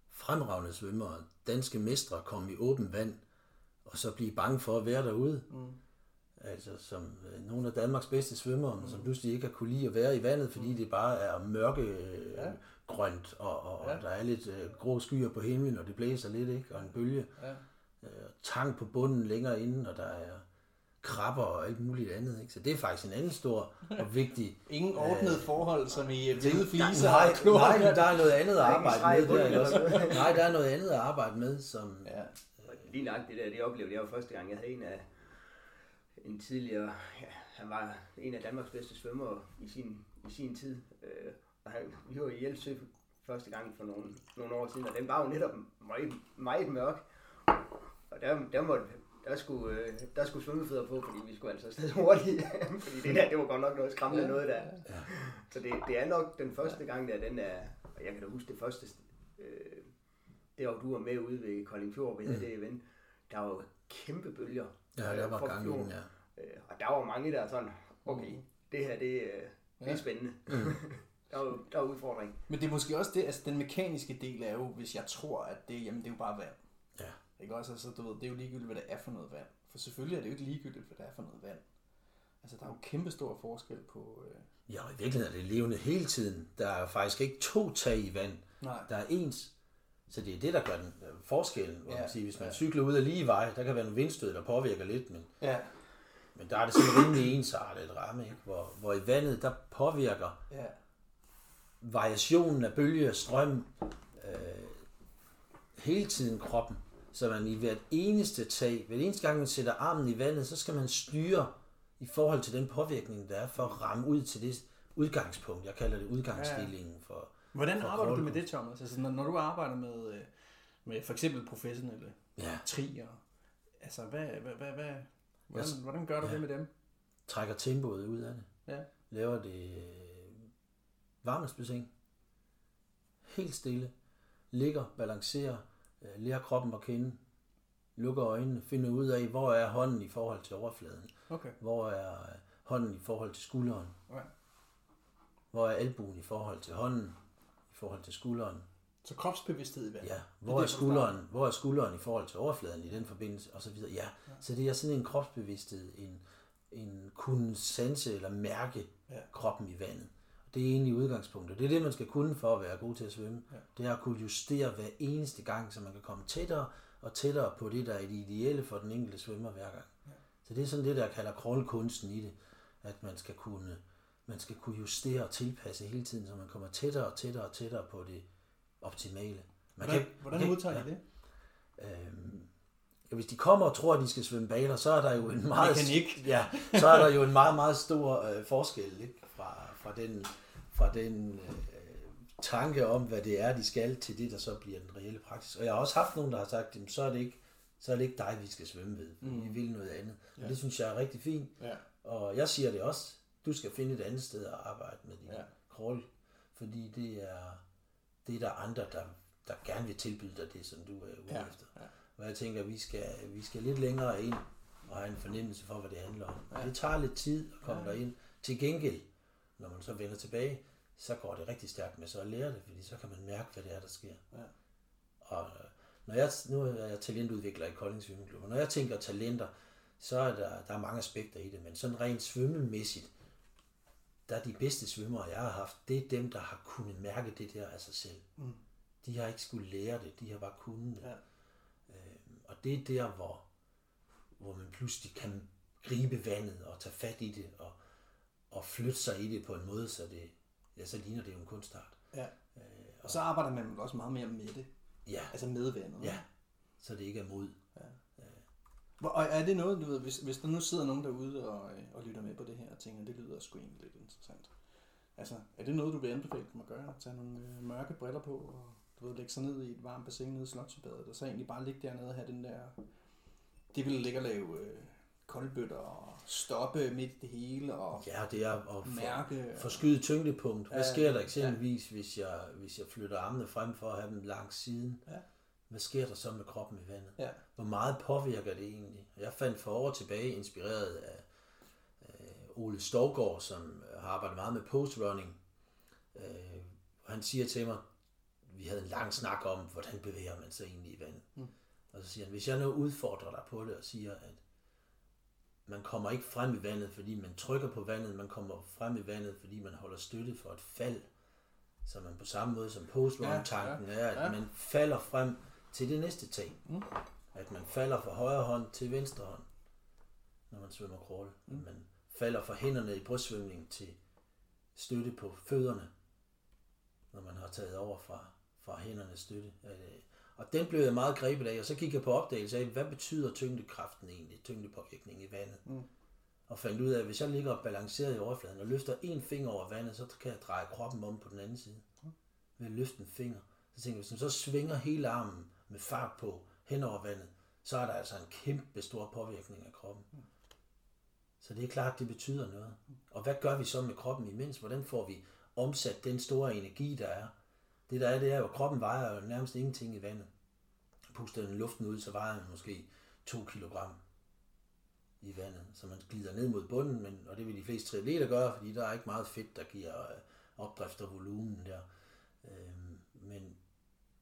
fremragende svømmere, danske mestre komme i åben vand, og så blive bange for at være derude. Mm. Altså som øh, nogle af Danmarks bedste svømmere, mm. som pludselig ikke har kunne lide at være i vandet, fordi det bare er mørke øh, Ja. grønt, og, og, Ja. og der er lidt øh, grå skyer på himlen, og det blæser lidt, ikke? og en bølge. Ja. Øh, tang på bunden længere inde, og der er krabber og alt muligt andet. Ikke? Så det er faktisk en anden stor og vigtig... Ingen ordnet forhold, som i øh, hvide Nej, fliser nej, og klor. nej, men der er noget andet at arbejde med. Der, ikke også? Nej, der er noget andet at arbejde med, som... Ja. Lige nok det der, det oplevede jeg jo første gang. Jeg havde en af en tidligere, ja, han var en af Danmarks bedste svømmere i sin, i sin tid. Øh, og han, vi var i Hjælpsø første gang for nogle, nogle år siden, og den var jo netop meget, meget mørk. Og der, der, måtte, der, skulle, øh, der skulle svømmefødder på, fordi vi skulle altså afsted hurtigt. fordi det der, det var godt nok noget skræmmende noget der. Ja. Så det, det er nok den første gang, der den er, og jeg kan da huske det første, øh, der hvor du var med ude ved Kolding Fjord, vi havde Mm. det event, der var kæmpe bølger. Ja, der var gang i den, ja. Øh, og der var mange, der er sådan, okay, det her, det, øh, det er spændende. Mm. der, er, jo- der er udfordring. Men det er måske også det, altså den mekaniske del er jo, hvis jeg tror, at det, jamen, det er jo bare vand. Ja. Ikke også? Altså, du ved, det er jo ligegyldigt, hvad det er for noget vand. For selvfølgelig er det jo ikke ligegyldigt, hvad det er for noget vand. Altså, der er jo kæmpe stor forskel på... Øh... Ja, i virkeligheden er det levende hele tiden. Der er faktisk ikke to tag i vand. Nej. Der er ens. Så det er det, der gør den øh, forskellen. Hvor Ja, man siger, hvis man ja. cykler ud af lige vej, der kan være nogle vindstød, der påvirker lidt, men, Ja, men der er det sådan rimelig ensartet ramme, ikke? Hvor, hvor i vandet, der påvirker ja, variationen af bølge og strøm øh, hele tiden kroppen. Så man i hvert eneste tag, hver eneste gang man sætter armen i vandet, så skal man styre i forhold til den påvirkning, der er for at ramme ud til det udgangspunkt. Jeg kalder det udgangsstillingen for... Hvordan arbejder du med det, Thomas? Altså, når, når du arbejder med, øh, med for eksempel professionelle Ja, trier, altså, hvad, hvad, hvad, hvad, hvordan, Jeg- hvordan gør du ja. det med dem? trækker tempoet ud af det. Ja. Laver det øh, varmelsbassin. Helt stille. Ligger, balancerer, øh, lærer kroppen at kende. Lukker øjnene, finder ud af, hvor er hånden i forhold til overfladen. Okay. Hvor er hånden i forhold til skulderen? Ja. Hvor er albuen i forhold til hånden? I forhold til skulderen? Så kropsbevidsthed i vand. Ja. Hvor er er, skulderen, hvor er skulderen i forhold til overfladen i den forbindelse? Og så videre. Ja. Så det er sådan en kropsbevidsthed, en, en kunne sanse eller mærke Ja. kroppen i vandet. Det er egentlig udgangspunktet. Det er det, man skal kunne for at være god til at svømme. Ja. Det er at kunne justere hver eneste gang, så man kan komme tættere og tættere på det, der er det ideelle for den enkelte svømmer hver gang. Ja. Så det er sådan det, der kalder crawlkunsten i det. At man skal kunne, man skal kunne justere og tilpasse hele tiden, så man kommer tættere og tættere og tættere på det optimale. Man Hvordan, ikke- hvordan kan modtager ikke- I det? Øhm, ja, hvis de kommer og tror, at de skal svømme baner, så er der jo en meget, Mekanik. ja, så er der jo en meget, meget stor øh, forskel ikke? Fra, fra den, fra den øh, tanke om, hvad det er, de skal, til det, der så bliver den reelle praksis. Og jeg har også haft nogen, der har sagt, jamen, så er det ikke, så er det ikke dig, vi skal svømme ved. Mm. Vi vil noget andet. Ja. Ja. Og det synes jeg er rigtig fint. Ja. Og jeg siger det også. Du skal finde et andet sted at arbejde med din Ja. crawl. Fordi det er, det er der andre, der, der gerne vil tilbyde dig det, som du er ude Ja. efter. Ja. Og jeg tænker, vi skal, vi skal lidt længere ind og have en fornemmelse for, hvad det handler om. Ja. Ja. Det tager lidt tid at komme Ja. derind. Til gengæld, når man så vender tilbage, så går det rigtig stærkt med så at lære det, fordi så kan man mærke, hvad det er, der sker. Ja. Og øh, når jeg, nu er jeg talentudvikler i Kolding Svømmeklub, og når jeg tænker talenter, så er der, der er mange aspekter i det, men sådan rent svømmemæssigt, der er de bedste svømmere, jeg har haft, det er dem, der har kunnet mærke det der af sig selv. Mm. De har ikke skulle lære det, de har bare kunnet det. Ja. Øhm, og det er der, hvor, hvor man pludselig kan gribe vandet og tage fat i det og, og flytte sig i det på en måde, så det ja, så ligner det jo en kunstart. Ja. Øh, Og så arbejder man også meget mere med det. ja, Altså med vandet. ja, så det ikke er mod. Hvor- Og er det noget, du ved, hvis, hvis der nu sidder nogen derude og, øh, og lytter med på det her og tænker, det lyder sgu egentlig lidt interessant. Altså, er det noget, du vil anbefale dem at gøre? At tage nogle øh, mørke briller på og du ved, lægge sig ned i et varmt bassin nede i Slottsbadet, og så egentlig bare ligge dernede og have den der... Det vil ligge og lave øh, koldbøtter og stoppe midt i det hele og Ja, det er at for, mærke... forskyde tyngdepunkt. Hvad Ja, sker der eksempelvis, hvis, jeg, hvis jeg flytter armene frem for at have dem langs siden? Ja. Hvad sker der så med kroppen i vandet? Ja. Hvor meget påvirker det egentlig? Jeg fandt for år tilbage, inspireret af øh, Ole Stovgaard, som har arbejdet meget med postrunning. Øh, han siger til mig, vi havde en lang snak om, hvordan bevæger man sig egentlig i vandet. Mm. Og så siger han, hvis jeg nu udfordrer dig på det og siger, at man kommer ikke frem i vandet, fordi man trykker på vandet, man kommer frem i vandet, fordi man holder støtte for et fald. Så man på samme måde som postvogntanken ja, ja, er, at ja. man falder frem til det næste tag. Mm. At man falder fra højre hånd til venstre hånd, når man svømmer crawl. Mm. Man falder fra hænderne i brystsvømning til støtte på fødderne, når man har taget over fra, fra hændernes støtte. Og den blev jeg meget grebet af, og så gik jeg på opdagelse af, hvad betyder tyngdekraften egentlig, tyngdepåvirkning i vandet. Mm. Og fandt ud af, at hvis jeg ligger balanceret i overfladen og løfter en finger over vandet, så kan jeg dreje kroppen om på den anden side. Mm. Ved at løfte en finger. Så tænker jeg, hvis man så svinger hele armen med fart på hen over vandet, så er der altså en kæmpe stor påvirkning af kroppen. Så det er klart, det betyder noget. Og hvad gør vi så med kroppen imens? Hvordan får vi omsat den store energi, der er? Det der er, det er jo, at kroppen vejer jo nærmest ingenting i vandet. Puster den luften ud, så vejer den måske 2 kg i vandet. Så man glider ned mod bunden, men, og det vil de fleste triatleter gøre, fordi der er ikke meget fedt, der giver øh, opdrift og volumen der. Øhm, men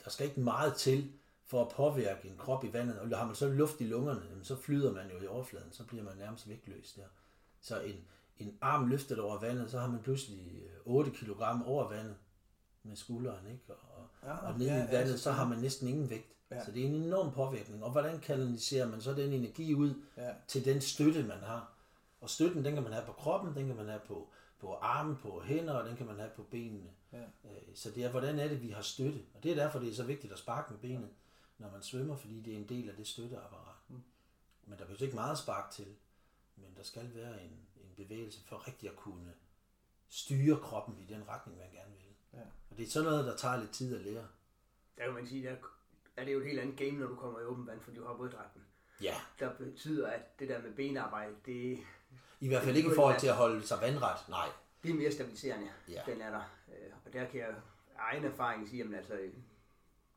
der skal ikke meget til for at påvirke en krop i vandet. Og har man så luft i lungerne, så flyder man jo i overfladen, så bliver man nærmest vægtløs der. Så en, en arm løftet over vandet, så har man pludselig 8 kg over vandet med skulderen, ikke? Og, ja, og nede ja, i vandet, ja, så har man næsten ingen vægt. Ja. Så det er en enorm påvirkning. Og hvordan kanaliserer man så den energi ud ja. til den støtte, man har? Og støtten, den kan man have på kroppen, den kan man have på, på armen, på hænder, og den kan man have på benene. Ja. Øh, så det er, hvordan er det, vi har støtte? Og det er derfor, det er så vigtigt at sparke med benet, når man svømmer, fordi det er en del af det støtteapparat. Mm. Men der behøver ikke meget spark til, men der skal være en, en bevægelse for rigtig at kunne styre kroppen i den retning, man gerne vil. Ja. Og det er sådan noget, der tager lidt tid at lære. Der kan man sige, der er det jo et helt andet game, når du kommer i åben vand, fordi du har våddragten. Ja. Der betyder, at det der med benarbejde, det... I hvert fald ikke i forhold til at holde sig vandret, nej. Det er mere stabiliserende, ja. den er der. Øh, og der kan jeg egen erfaring sige, at altså,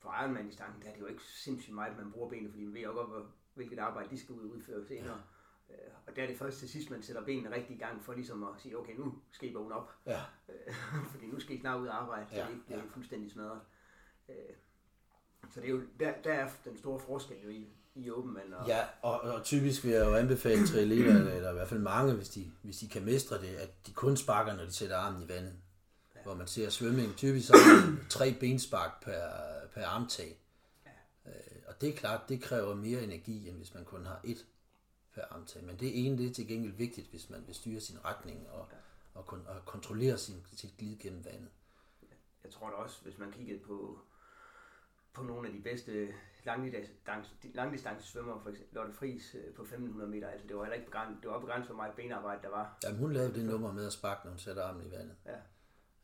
for Ironman-distancen, der er det jo ikke sindssygt meget, man bruger benene, fordi man ved jo godt, hvilket arbejde de skal ud og udføre senere. Ja. Øh, og der er det først til sidst, man sætter benene rigtig i gang for ligesom at sige, okay, nu skal I vågne op. Ja. Øh, fordi nu skal I snart ud og arbejde, så ja. det ikke bliver ja. fuldstændig smadret. Så det er jo, der, der er den store forskel jo i, i åben vand. Og... Ja, og, og typisk vil jeg jo anbefale triatleter, eller, eller i hvert fald mange, hvis de, hvis de kan mestre det, at de kun sparker, når de sætter armen i vandet. Ja. Hvor man ser svømning, typisk så tre benspark per, per armtag. Ja. Øh, og det er klart, det kræver mere energi, end hvis man kun har et per armtag. Men det ene, det er til gengæld vigtigt, hvis man vil styre sin retning og, ja. og, kon- og kontrollere sin, sit glid gennem vandet. Jeg tror da også, hvis man kiggede på på nogle af de bedste langdistance svømmer, for eksempel Lotte Friis øh, på 1500 meter, altså det var heller ikke begrænset, det var begrænset for meget benarbejde, der var. Ja, hun lavede det nummer med at sparke, når hun sætter armen i vandet. Ja.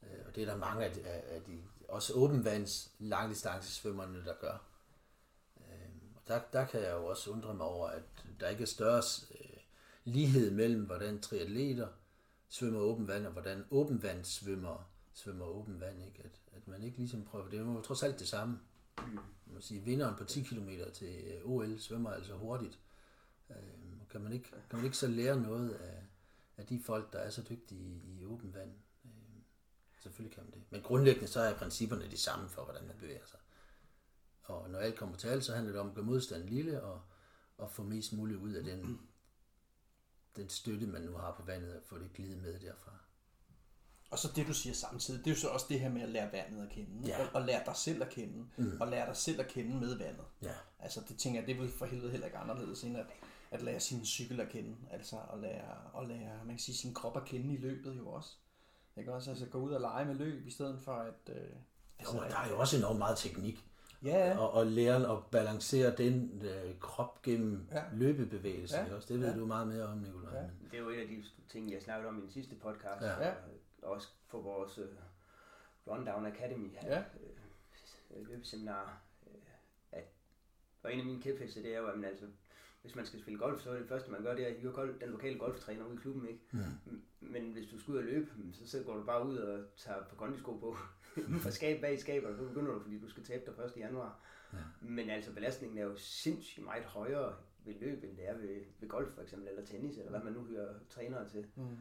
Øh, og det er der mange af de, af de også åbenvands langdistancesvømmerne, der gør. Øh, og der, der kan jeg jo også undre mig over, at der ikke er større øh, lighed mellem, hvordan triatleter svømmer åben vand, og hvordan åbenvandssvømmere svømmer åben vand. Ikke? At, at man ikke ligesom prøver, det er jo trods alt det samme. Man må sige, vinderen på 10 km til øh, OL svømmer altså hurtigt. Øh, kan, man ikke, kan man ikke så lære noget af, af de folk, der er så dygtige i, i åben vand? Selvfølgelig kan man det. Men grundlæggende så er principperne de samme for, hvordan man bevæger sig. Og når alt kommer til alt, så handler det om at gøre modstanden lille og, og få mest muligt ud af den, den støtte, man nu har på vandet, og få det glide med derfra. Og så det, du siger samtidig, det er jo så også det her med at lære vandet at kende. Ja. Og, og lære dig selv at kende. Mm. Og lære dig selv at kende med vandet. Ja. Altså det tænker jeg, det vil for helvede heller ikke anderledes end at, at lære sin cykel at kende. Altså at lære, at lære man kan sige, sin krop at kende i løbet jo også. Jeg kan også altså, gå ud og lege med løb, i stedet for at... Øh, altså, jo, der er jo også enormt meget teknik. Ja. Og, og lære at balancere den øh, krop gennem ja. løbebevægelsen. Ja. Også. Det ved ja. du meget mere om, Nicolaj. Ja. Det er jo en af de ting, jeg snakkede om i den sidste podcast. Ja. Også for vores uh, Rundown Academy ja. øh, løbeseminar. Øh, at, og en af mine kæpheste, det er jo, at man, altså, hvis man skal spille golf, så er det første, man gør, det er at hyre den lokale golftræner ude i klubben. Ikke? Mm. Men hvis du skal ud og løbe, så, så går du bare ud og tager på kondisko på for skab bag skabet, og så begynder du, fordi du skal tabe dig 1. januar. Ja. Men altså, belastningen er jo sindssygt meget højere ved løb, end det er ved, ved golf for eksempel, eller tennis, eller hvad man nu hører trænere til. Mm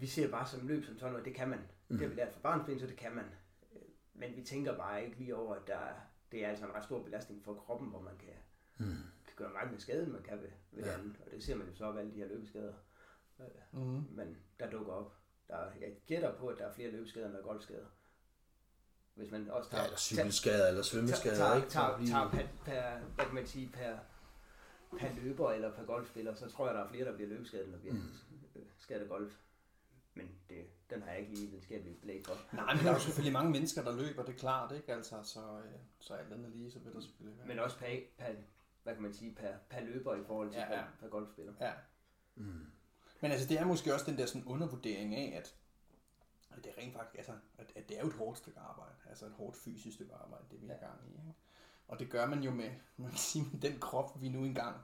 vi ser bare som løb som sådan noget, det kan man. Mm. Det har vi lært fra barnsben, så det kan man. Men vi tænker bare ikke lige over, at der, det er altså en ret stor belastning for kroppen, hvor man kan, mm. Gøre meget med skaden, man kan ved, ved Ja. ja. andet. Og det ser man jo så af alle de her løbeskader, Mm. men der dukker op. Der, er- jeg gætter på, at der er flere løbeskader, end der er golfskader. Hvis man også Ja, tager, eller cykelskader eller svømmeskader, tager, ikke? tager, tager per, per, hvad kan man sige, per, per løber eller per golfspiller, så tror jeg, der er flere, der bliver løbeskadet, end der bliver mm. skadet af golf. Men det, den har jeg ikke lige videnskabeligt belæg for. Nej, men der er jo selvfølgelig mange mennesker, der løber, det er klart, ikke? Altså, så, øh, så alt andet lige, så vil der selvfølgelig være. Men også per, per hvad kan man sige, per, per løber i forhold til Ja, ja, ja. ja. Per, per golfspiller. Ja. Mm. Men altså, det er måske også den der sådan undervurdering af, at, at det er rent faktisk, altså, at, at det er jo et hårdt stykke arbejde. Altså et hårdt fysisk stykke arbejde, det vi har gang i. Ikke? Og det gør man jo med, man kan sige, med den krop, vi nu engang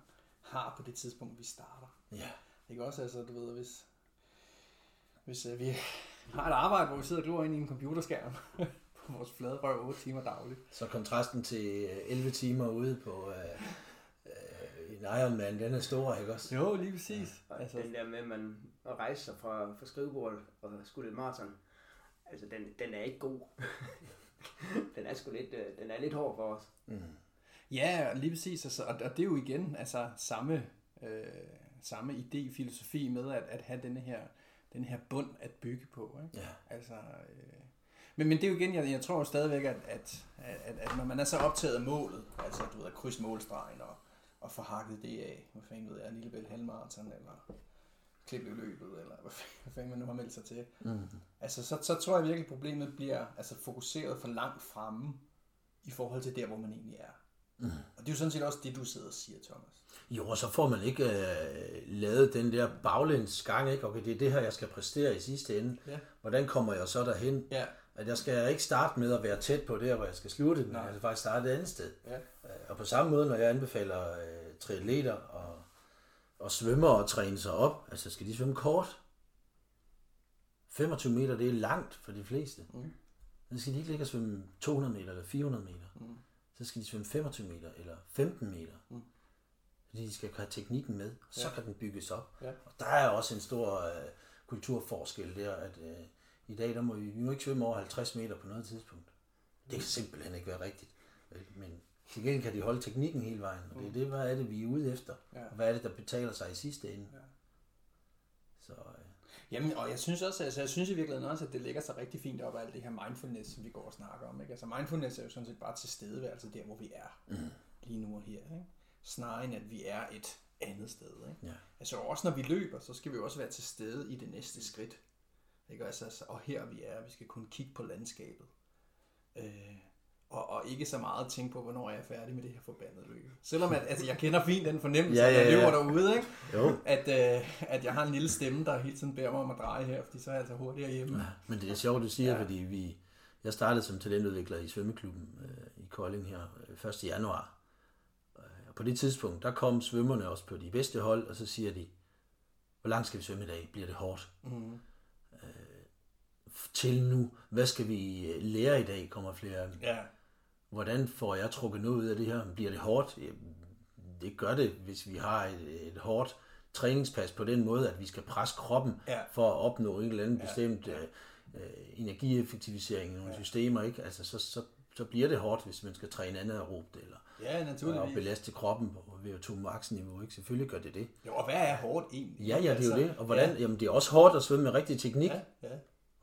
har på det tidspunkt, vi starter. Ja. Ikke også, altså, du ved, hvis, hvis uh, vi har et arbejde, hvor vi sidder og glor ind i en computerskærm på vores flade røv 8 timer dagligt. Så kontrasten til øh, 11 timer ude på øh, en Ironman, den er stor, ikke også? Jo, lige præcis. Og Altså, den der med, at man at rejse sig fra, fra skrivebordet og skulle et maraton, altså den, den er ikke god. den er sgu lidt, øh, den er lidt hård for os. Mm. Ja, lige præcis. Altså, og, og det er jo igen altså, samme, øh, samme idé, filosofi med at, at have denne her, den her bund at bygge på. Ikke? Ja. Altså, øh, men, men det er jo igen, jeg, jeg tror jo stadigvæk, at, at, at, at når man er så optaget af målet, altså du ved, at krydse målstregen og, og få hakket det af, hvad fanden ved jeg, en lille halvmarathon eller klipløbet, eller hvad fanden, hvad fanden man nu har meldt sig til. Mm. Altså, så, så tror jeg virkelig, problemet bliver altså, fokuseret for langt fremme i forhold til der, hvor man egentlig er. Mm. Og det er jo sådan set også det, du sidder og siger, Thomas. Jo, og så får man ikke øh, lavet den der baglæns gang, ikke? Okay, det er det her, jeg skal præstere i sidste ende. Ja. Hvordan kommer jeg så derhen? Ja. At jeg skal ikke starte med at være tæt på der, hvor jeg skal slutte, men Nej. jeg skal faktisk starte et andet sted. Ja. Øh, Og på samme måde, når jeg anbefaler øh, triatleter og, og svømmer og træne sig op, altså skal de svømme kort. 25 meter, det er langt for de fleste. Mm. Så skal de ikke ligge og svømme 200 meter eller 400 meter. Mm. Så skal de svømme 25 meter eller 15 meter. Mm. Fordi de skal have teknikken med, så Ja. kan den bygges op. Ja. Og der er også en stor øh, kulturforskel der, at øh, i dag der må vi, vi må ikke svømme over 50 meter på noget tidspunkt. Det kan simpelthen ikke være rigtigt. vel? Men til gengæld kan de holde teknikken hele vejen, og det er det, hvad er det, vi er ude efter. Ja. Og hvad er det, der betaler sig i sidste ende. Ja. Så øh, Jamen, og jeg synes også, altså jeg synes i virkeligheden også, at det lægger sig rigtig fint op af alt det her mindfulness, som vi går og snakker om. Ikke? Altså mindfulness er jo sådan set bare tilstedeværelse der, hvor vi er. Mm. Lige nu og her. Ikke? Snarere end, at vi er et andet sted. Ikke? ja. Altså også når vi løber, så skal vi også være til stede i det næste skridt. Ikke? Altså, altså, og her vi er, vi skal kunne kigge på landskabet. Øh, og, og ikke så meget tænke på, hvornår er jeg færdig med det her forbandede løb. Selvom at, altså, jeg kender fint den fornemmelse, Ja, ja, ja, jeg løber derude, ikke? Jo. At, øh, at jeg har en lille stemme, der hele tiden beder mig om at dreje her, fordi så er jeg altså hurtigere hjemme. Ja, men det er sjovt, du siger, Ja. fordi vi, jeg startede som talentudvikler i svømmeklubben øh, i Kolding her øh, 1. januar. Øh, Og på det tidspunkt, der kom svømmerne også på de bedste hold, og så siger de, hvor langt skal vi svømme i dag? Bliver det hårdt? Mm. Til nu, hvad skal vi øh, lære i dag, kommer flere. Ja. Hvordan får jeg trukket noget ud af det her? Bliver det hårdt? Det gør det, hvis vi har et, et hårdt træningspas på den måde, at vi skal presse kroppen Ja. for at opnå en eller anden Ja, bestemt øh, øh, energieffektivisering i nogle systemer. Ikke? Altså, så, så, så bliver det hårdt, hvis man skal træne anaerobt eller Ja, og naturligvis. belaste kroppen på VO2 max niveau. Ikke? Selvfølgelig gør det det. Jo, og hvad er hårdt egentlig? Ja, ja, det er jo Altså, det. Og hvordan, jamen, det er også hårdt at svømme med rigtig teknik. Ja, ja.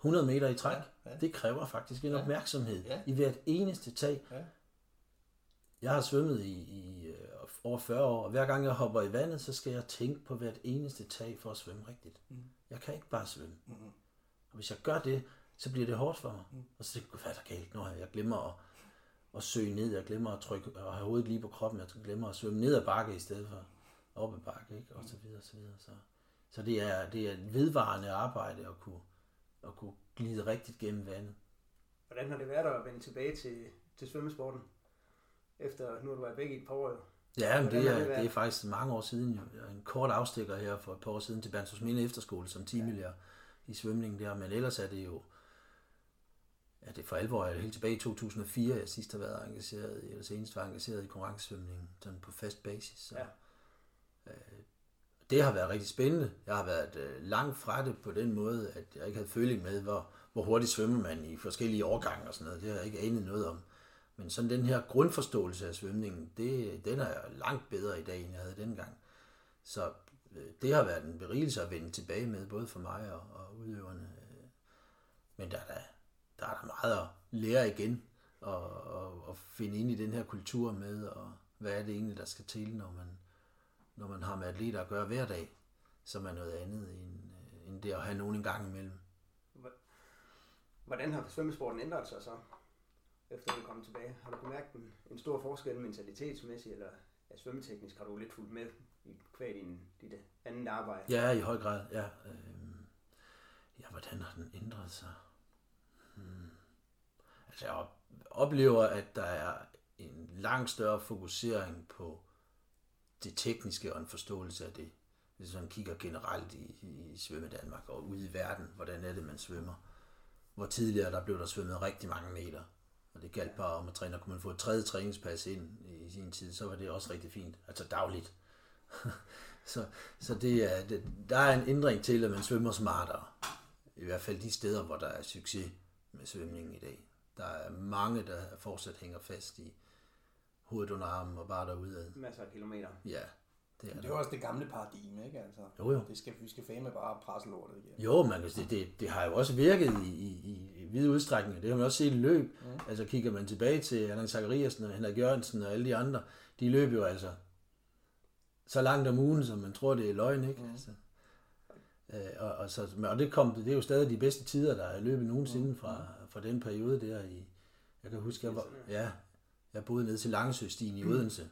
100 meter i træk. Ja, ja. Det kræver faktisk en Ja. opmærksomhed Ja. i hvert eneste tag. Ja. Jeg har svømmet i, i øh, over 40 år, og hver gang jeg hopper i vandet, så skal jeg tænke på hvert eneste tag for at svømme rigtigt. Mm. Jeg kan ikke bare svømme. Mm. Og hvis jeg gør det, så bliver det hårdt for mig. Mm. Og så tænker jeg, hvad er der galt nu? Jeg glemmer at, at søge ned, jeg glemmer at trykke og have hovedet lige på kroppen, jeg glemmer at svømme ned ad bakke i stedet for op ad bakke, ikke? og så videre, og så videre. Så, så det, er, det er et vedvarende arbejde at kunne, at kunne glide rigtigt gennem vandet. Hvordan har det været at vende tilbage til, til svømmesporten? Efter nu har du været væk i et par år. jo. Ja, men det er, det det er faktisk mange år siden. En kort afstikker her for et par år siden til Bernstorffs Minde Efterskole som teamelejer i svømningen der. Men ellers er det jo, ja, det er for alvor, er helt tilbage i 2004, jeg sidst har været engageret, eller senest var engageret i konkurrencesvømning, sådan på fast basis. Så, Ja. øh, det har været rigtig spændende. Jeg har været øh, langt fra det på den måde, at jeg ikke havde føling med, hvor, hvor hurtigt svømmer man i forskellige årgange og sådan noget. Det har jeg ikke anet noget om. Men sådan den her grundforståelse af svømningen, det, den er langt bedre i dag, end jeg havde dengang. Så øh, det har været en berigelse at vende tilbage med, både for mig og, og udøverne. Men der er der, der er der meget at lære igen, og, og, og finde ind i den her kultur med, og hvad er det egentlig, der skal til, når man, når man har med atleter at gøre hver dag, som er noget andet end, øh, end det at have nogen en gang imellem. Hvordan har svømmesporten ændret sig så, efter du kommet tilbage? Har du mærke en, en stor forskel mentalitetsmæssigt, eller er svømmeteknisk har du lidt fulgt med i kvad din, dit andet arbejde? Ja, i høj grad, ja. Øhm, ja, hvordan har den ændret sig? Hmm. Altså, jeg oplever, at der er en langt større fokusering på det tekniske og en forståelse af det. Hvis man kigger generelt i, i Svømme Danmark og ude i verden, hvordan er det, man svømmer. Hvor tidligere der blev der svømmet rigtig mange meter, og det galt bare om at træne. kunne man få et tredje træningspas ind i sin tid, så var det også rigtig fint. Altså dagligt. så så det er, det, der er en ændring til, at man svømmer smartere. I hvert fald de steder, hvor der er succes med svømningen i dag. Der er mange, der fortsat hænger fast i hovedet under armen og bare derudad. Masser af kilometer. Ja, det er, det er jo også det gamle paradigme, ikke? Altså, jo, jo. Det skal, vi skal fame bare presse lortet igen. Jo, men det, det, det har jo også virket i, i, i vid udstrækning. Det har man også set i løb. Mm. Altså kigger man tilbage til Allan Zachariasen og Henrik Jørgensen og alle de andre, de løb jo altså så langt om ugen, som man tror, det er løgn, ikke? Mm. Altså, øh, og, og, så, og det, kom, det er jo stadig de bedste tider, der er løbet nogensinde mm. fra, fra den periode der i, jeg kan huske, jeg var, ja, jeg boede ned til Langesøstien i Odense,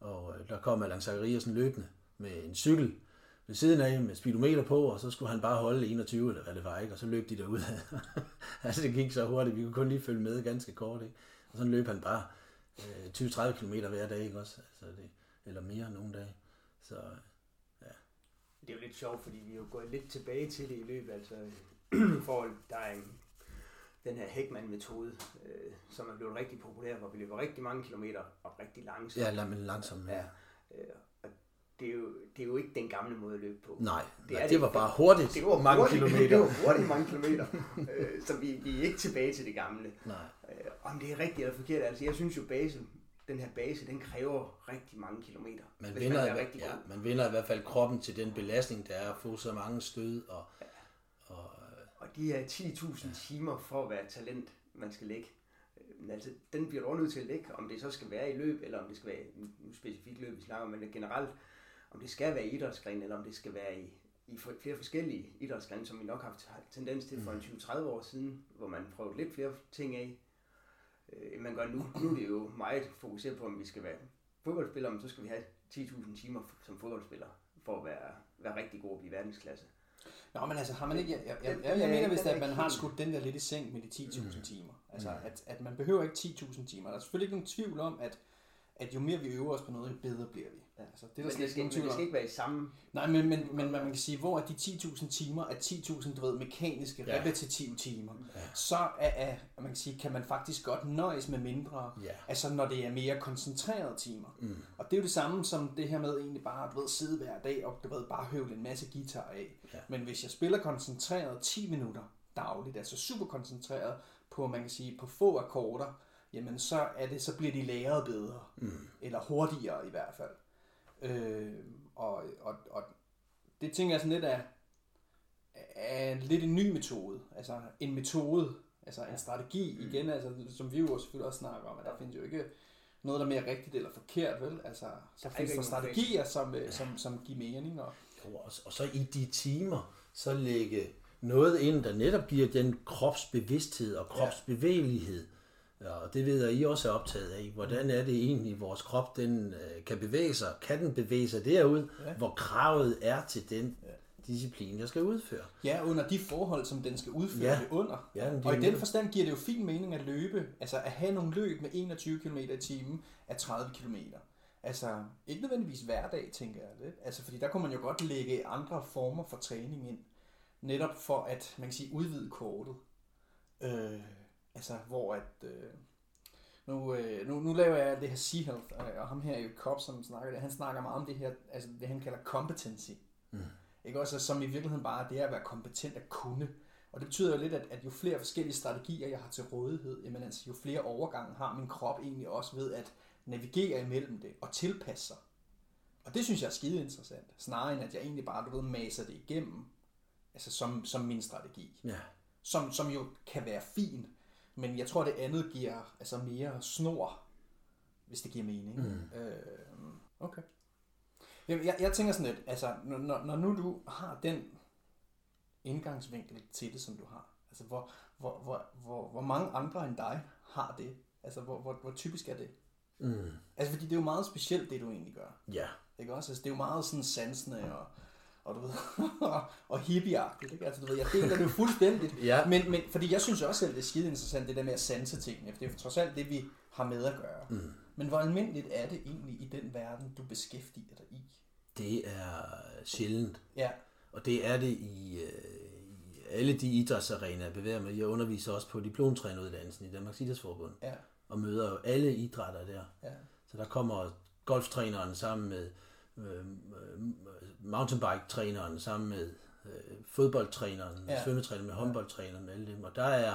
og øh, der kom Allan Zachariasen løbende med en cykel ved siden af med speedometer på, og så skulle han bare holde 21 eller hvad det var, ikke? og så løb de derud. altså det gik så hurtigt, vi kunne kun lige følge med ganske kort, ikke? og så løb han bare øh, 20-30 km hver dag, ikke også? Altså det, eller mere nogle dage. Så ja. Det er jo lidt sjovt, fordi vi er jo gået lidt tilbage til det i løbet, altså i forhold, der er en den her Heckman-metode, øh, som er blevet rigtig populær, hvor vi løber rigtig mange kilometer og rigtig langsomt. Ja, men langsomt, ja. Øh, og det er, jo, det er jo ikke den gamle måde at løbe på. Nej, det, nej, det, det var bare hurtigt. Det var mange hurtigt, kilometer. Det var hurtigt mange kilometer. øh, så vi, vi er ikke tilbage til det gamle. Nej. Øh, om det er rigtigt eller forkert, altså jeg synes jo base, den her base, den kræver rigtig mange kilometer. Man vinder, man, rigtig ja, man vinder i hvert fald kroppen til den belastning, der er at få så mange stød og, ja. Og og de er 10.000 timer for at være talent, man skal lægge. Men altså, den bliver du nødt til at lægge, om det så skal være i løb, eller om det skal være i specifikt løb, vi snakker om, men generelt, om det skal være i idrætsgren, eller om det skal være i, i flere forskellige idrætsgrene, som vi nok har haft tendens til for en 20-30 år siden, hvor man prøvede lidt flere ting af, øh, man gør nu. Nu er det jo meget fokuseret på, om vi skal være fodboldspillere, men så skal vi have 10.000 timer som fodboldspiller, for at være, være rigtig gode og blive verdensklasse. Nå, men altså har man ikke... Jeg, jeg, jeg, jeg, jeg mener vist, at man har skudt den der lidt i seng med de 10.000 mm. timer. Altså, mm. at, at man behøver ikke 10.000 timer. Der er selvfølgelig ikke nogen tvivl om, at, at jo mere vi øver os på noget, jo bedre bliver vi. Ja. Altså, det, er men det skal, men det skal ikke være i samme... Nej, men, men, men man kan sige, hvor er de 10.000 timer er 10.000, du ved, mekaniske, ja. repetitive timer, ja. så er, er, man kan, sige, kan man faktisk godt nøjes med mindre, ja. altså når det er mere koncentrerede timer. Mm. Og det er jo det samme som det her med egentlig bare, du ved, sidde hver dag og du ved, bare høvle en masse guitar af. Ja. Men hvis jeg spiller koncentreret 10 minutter dagligt, altså super koncentreret på, man kan sige, på få akkorder, jamen så, er det, så bliver de læret bedre, mm. eller hurtigere i hvert fald. Øh, og, og, og det tænker jeg sådan lidt af, er lidt en ny metode. Altså en metode, altså en strategi mm. igen, altså, som vi jo selvfølgelig også snakker om, at der findes jo ikke noget, der er mere rigtigt eller forkert, vel? Altså, så findes der strategier, som, ja. som, som giver mening. Og, og så i de timer, så lægge noget ind, der netop giver den kropsbevidsthed og kropsbevægelighed, ja Ja, og det ved jeg, I også er optaget af. Hvordan er det egentlig, vores krop den, øh, kan bevæge sig? Kan den bevæge sig derud, ja. hvor kravet er til den disciplin, jeg skal udføre? Ja, under de forhold, som den skal udføre ja. det under. Ja, det og i den forstand giver det jo fin mening at løbe, altså at have nogle løb med 21 km i timen af 30 km. Altså, ikke nødvendigvis hver dag, tænker jeg lidt. Altså, fordi der kunne man jo godt lægge andre former for træning ind. Netop for at, man kan sige, udvide kortet. Øh, Altså, hvor at... Øh, nu, øh, nu, nu laver jeg det her Sea Health, og, og ham her i Cobb, som snakker det, han snakker meget om det her, altså det han kalder competency. Mm. Ikke også, som i virkeligheden bare det er at være kompetent at kunne. Og det betyder jo lidt, at, at jo flere forskellige strategier, jeg har til rådighed, jamen altså, jo flere overgange har min krop egentlig også ved at navigere imellem det og tilpasse sig. Og det synes jeg er skide interessant. Snarere end at jeg egentlig bare, du ved, maser det igennem. Altså som, som min strategi. Ja. Som, som jo kan være fin. Men jeg tror, det andet giver altså mere snor, hvis det giver mening. Mm. Øh, okay. Jamen, Jeg, jeg tænker sådan lidt, altså, når, når nu du har den indgangsvinkel til det, som du har, altså, hvor, hvor, hvor, hvor, hvor mange andre end dig har det? Altså, hvor, hvor, hvor typisk er det? Mm. Altså, fordi det er jo meget specielt, det du egentlig gør. Ja. Ikke også? Altså, det er jo meget sådan sansende og, og du ved, og hippieagtigt, ikke? Altså, du ved, jeg deler det jo fuldstændigt. Ja. Men, men, fordi jeg synes også selv, det er skide interessant, det der med at sanse tingene, for det er jo trods alt det, vi har med at gøre. Mm. Men hvor almindeligt er det egentlig i den verden, du beskæftiger dig i? Det er sjældent. Ja, Og det er det i, øh, i alle de idrætsarenaer, jeg bevæger mig. Jeg underviser også på diplomtræneruddannelsen i Danmarks Idrætsforbund. ja, Og møder jo alle idrætter der. ja, Så der kommer golftræneren sammen med øh, mountainbike-træneren, sammen med øh, fodboldtræneren, Ja. ja. svømmetræneren, med håndboldtræneren, med alle dem. Og der er